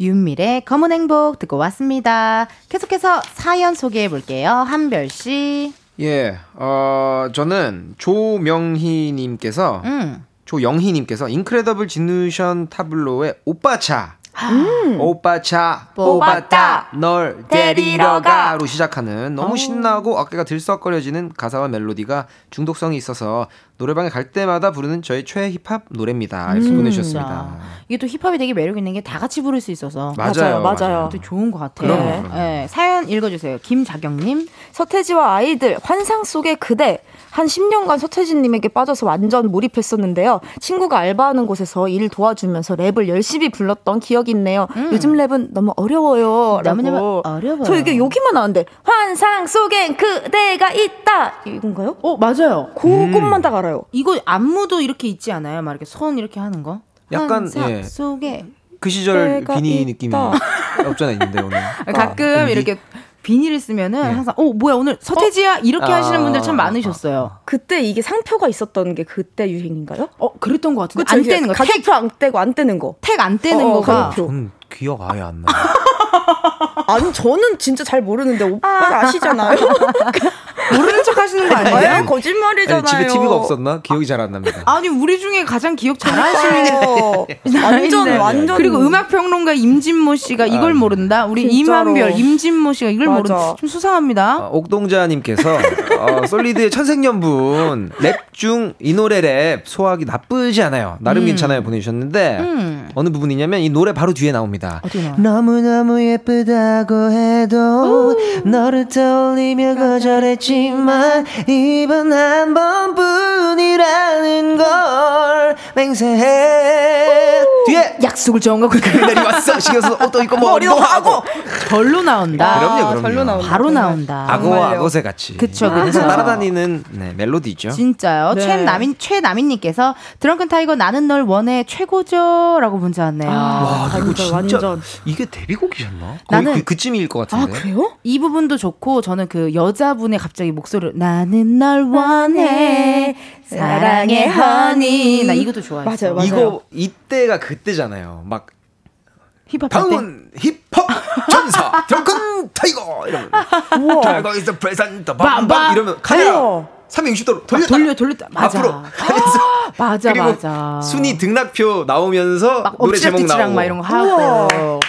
윤미래 검은 행복 듣고 왔습니다. 계속해서 사연 소개해 볼게요. 한별 씨. 예, 어, 저는 조명희 님께서, 음. 조영희 님께서 인크레더블 진우션 타블로의 오빠차. 음. 오빠 차 뽑았다. 널 데리러 가로 시작하는 너무 신나고 어깨가 들썩거려지는 가사와 멜로디가 중독성이 있어서 노래방에 갈 때마다 부르는 저의 최애 힙합 노래입니다. 이렇게 보내주셨습니다. 자, 이게 또 힙합이 되게 매력 있는 게 다 같이 부를 수 있어서 맞아요, 맞아요, 맞아요. 또 좋은 것 같아요. 그럼요. 네, 사연 읽어주세요. 김자경님. 서태지와 아이들 환상 속의 그대 한 10년간 서태지님에게 빠져서 완전 몰입했었는데요. 친구가 알바하는 곳에서 일 도와주면서 랩을 열심히 불렀던 기억이 있네요. 요즘 랩은 너무 어려워요. 너무너무 라고. 어려워요. 저 이게 여기만 나왔는데 환상 속엔 그대가 있다 이건가요? 어, 맞아요. 그것만 딱 알아요. 이거 안무도 이렇게 있지 않아요? 막 이렇게 손 이렇게 하는 거? 약간, 환상 예. 속에 그 시절 비니 느낌이. 없잖아 있는데 오늘. (laughs) 가끔 음, 이렇게 비닐을 쓰면은 네. 항상 어 뭐야 오늘 서태지야 이렇게 아, 하시는 분들 참 아, 많으셨어요. 그때 이게 상표가 있었던 게 그때 유행인가요? 어 그랬던 것 같은데 그쵸? 안 떼는 거 가격표 안 떼고 안 떼는 거. 택 안 떼는 어, 어, 거가. 저는 기억 아예 안 나. (laughs) (laughs) 아니 저는 진짜 잘 모르는데 오빠가 아시잖아요. (laughs) 모르는 척 하시는 거에 아니에요? 거짓말이잖아요. 아니, 집에 TV가 없었나? 기억이 잘 안 납니다. 아니 우리 중에 가장 기억 잘하시는 그러니까요. (laughs) 완전 네. 완전 그리고 음악 평론가 임진모 씨가 이걸 아, 모른다. 우리 진짜로. 임한별, 임진모 씨가 이걸 맞아. 모른다. 좀 수상합니다. 어, 옥동자님께서 어, 솔리드의 천생연분 랩 중 이 노래 랩 소화하기 나쁘지 않아요. 나름 괜찮아요 보내주셨는데 음. 어느 부분이냐면 이 노래 바로 뒤에 나옵니다. 나와요? 너무 너무 예쁘다고 해도 너를 떠올리며 거절했지만 이번 한 번뿐이라는 걸 맹세해 뒤에 약속을 정하고 내려왔어 (laughs) 신경 써서 옷도 입고 머리도 하고 절로 나온다. 그럼요 그럼요 절로 나온다. 바로 나온다. 악어와 악어새 같이 그쵸, 그래서. 따라다니는 네, 멜로디죠 진짜요. 네. 최남인 최남인님께서 드렁큰 타이거 나는 널 원해 최고죠라고 문자 왔네요. 와 이거 진짜 완전. 이게 데뷔곡이 셨나? 나는- 거의 그, 그쯤일 것아 같은데 그래요? 이 부분도 좋고 저는 그 여자분의 갑자기 목소리를 나는 널 원해 사랑해 honey 나 이것도 좋아했어. 맞아요, 맞아요. 이거 이때가 그때잖아요 막 힙합. 방은 힙합 전사 (laughs) 드렁큰 타이거 이러면 Tiger is the present 밤밤. 이러면 카메라 우와. 360도로 돌렸다 돌려 돌렸다 맞아. 앞으로 (laughs) 맞아 그리고 맞아. 순위 등락표 나오면서 막 노래 제목 나오고 막 이런 거 하고.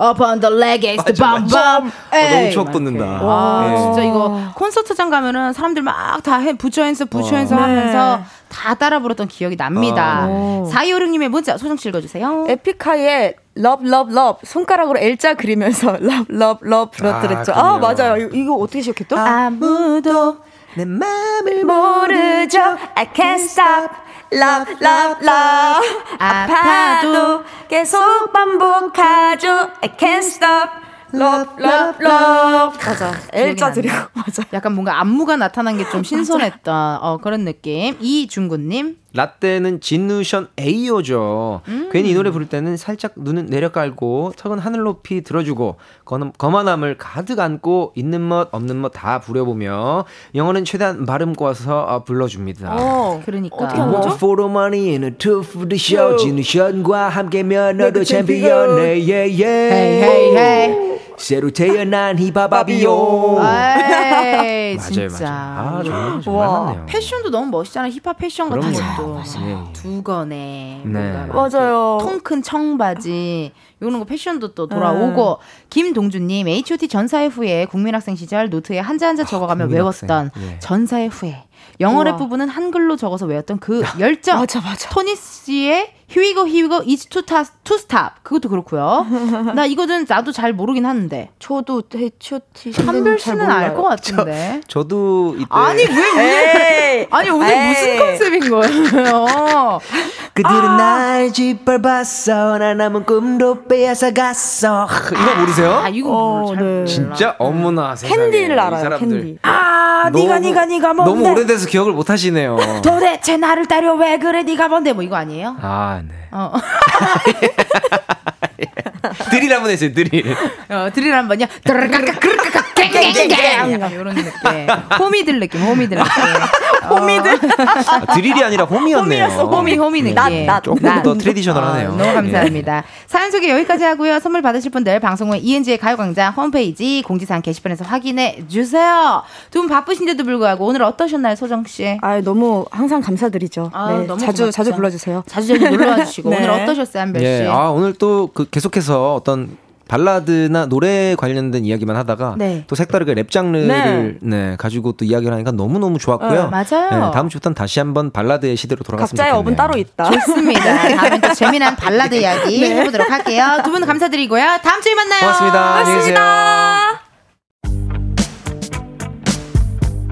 Up on the leg is the 맞아. bam. 어, 너무 에이, 추억 막 돋는다. 와 예. 진짜 이거 콘서트장 가면은 사람들 막 다 해 부처 핸스 부처 어. 하면서 다 따라 불렀던 기억이 납니다. 어, 사이오르님의 문자 소정 씨 읽어주세요. 에픽하이의 love love love 손가락으로 L자 그리면서 (laughs) love love love 불러드렸죠. 아, 아. 맞아요. 이거, 이거 어떻게 시작했죠? 아무도 내 맘을 모르죠. I can't stop. Love, love, love. 아파도 계속 반복하죠. I can't stop. Love, love, love. 맞아. L자. 나네. (laughs) 맞아. 약간 뭔가 안무가 나타난 게 좀 신선했던 어, 그런 느낌. 이중구님. 라떼는 진누션 에이오죠. 음. 괜히 이 노래 부를 때는 살짝 눈은 내려깔고 턱은 하늘 높이 들어주고 검- 거만함을 가득 안고 있는 멋 없는 멋 다 부려보며 영어는 최대한 발음 꼬아서 어, 불러줍니다. 어. 그러니까. 어떻게 하는 거죠? One for the money and a two for the show. 지누션과 함께면 너도 챔피언. 예, 예, 예. hey hey hey. 새로 태어난. 에이, 맞아요, 진짜. 맞아요. 아, 정말, 정말 와. 맞네요. 패션도 너무 멋있잖아. 힙합 패션 같은. 것도. 두건에 네. 맞아요. 통 큰 청바지 이런 거 패션도 또 돌아오고 김동준님 H.O.T 전사의 후예 국민학생 시절 노트에 한자 한자 적어가며 국민학생. 외웠던 예. 전사의 후예 영어 랩. 부분은 한글로 적어서 외웠던 그 열정 맞아, 맞아. 토니 씨의 히위고 히위고 이즈 투 스탑 그것도 그렇고요 (laughs) 나 이거는 나도 잘 모르긴 하는데 저도 H.O.T. 한별 씨는 알 것 같은데 저 도 이때 아니 왜 (laughs) 오늘. 아니 오늘 에이. 무슨 컨셉인 거예요 (laughs) 그들은 날 짓밟았어 나 남은 꿈도 빼앗아갔어 이거 모르세요? 아, 이거 어, 네. 진짜 어머나 세상에 캔디를 이 알아요. 사람들. 캔디. 아, 너무- 니가 니가 니가 뭔데? 너무 오래돼서 기억을 못 하시네요. 도대체 나를 때려 왜 그래? 니가 뭔데? 뭐 이거 아니에요? 아, 네. 어. (laughs) 드릴 한번 해주세요, 드릴. 어, 드릴 한 번요. gang gang gang gang 이런 느낌. 호미들 느낌. 호미들 느낌. (laughs) 호미들. 아, 드릴이 아니라 호미였네요. 호미 호미 느낌. 낫, 낫. 조금 더 traditional하네요. 어, 너무 감사합니다. 사연 소개 여기까지 하고요. 선물 받으실 분들 방송 후에 ENG의 가요광장 홈페이지 공지사항 게시판에서 확인해 주세요. 두 분 바쁘신데도 불구하고 오늘 어떠셨나요, 소정 씨? 아, 너무 항상 감사드리죠. 아, 네, 너무 자주 고맙죠. 자주 불러주세요. 자주 자주 놀러와 주시고 (laughs) 네. 오늘 어떠셨어요, 한별 씨? 예, 아, 오늘 또 그 계속해서 어떤 발라드나 노래 관련된 이야기만 하다가 네. 또 색다르게 랩 장르를 네. 가지고 또 이야기를 하니까 너무 너무 좋았고요. 네, 맞아요. 네, 다음 주부터는 다시 한번 발라드의 시대로 돌아갔으면 각자의 좋겠네요. 업은 따로 있다. 좋습니다. (laughs) 다음에 또 재미난 발라드 이야기 네. 해보도록 할게요. 두 분 감사드리고요. 다음 주에 만나요. 고맙습니다. 안녕히 계세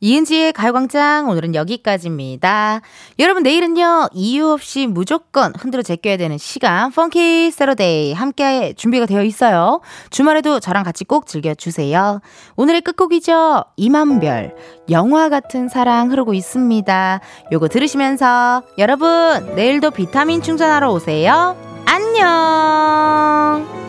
이은지의 가요광장 오늘은 여기까지입니다. 여러분 내일은요 이유 없이 무조건 흔들어 제껴야 되는 시간 funky Saturday 함께 준비가 되어 있어요. 주말에도 저랑 같이 꼭 즐겨주세요. 오늘의 끝곡이죠 이만별 영화 같은 사랑 흐르고 있습니다. 요거 들으시면서 여러분 내일도 비타민 충전하러 오세요. 안녕.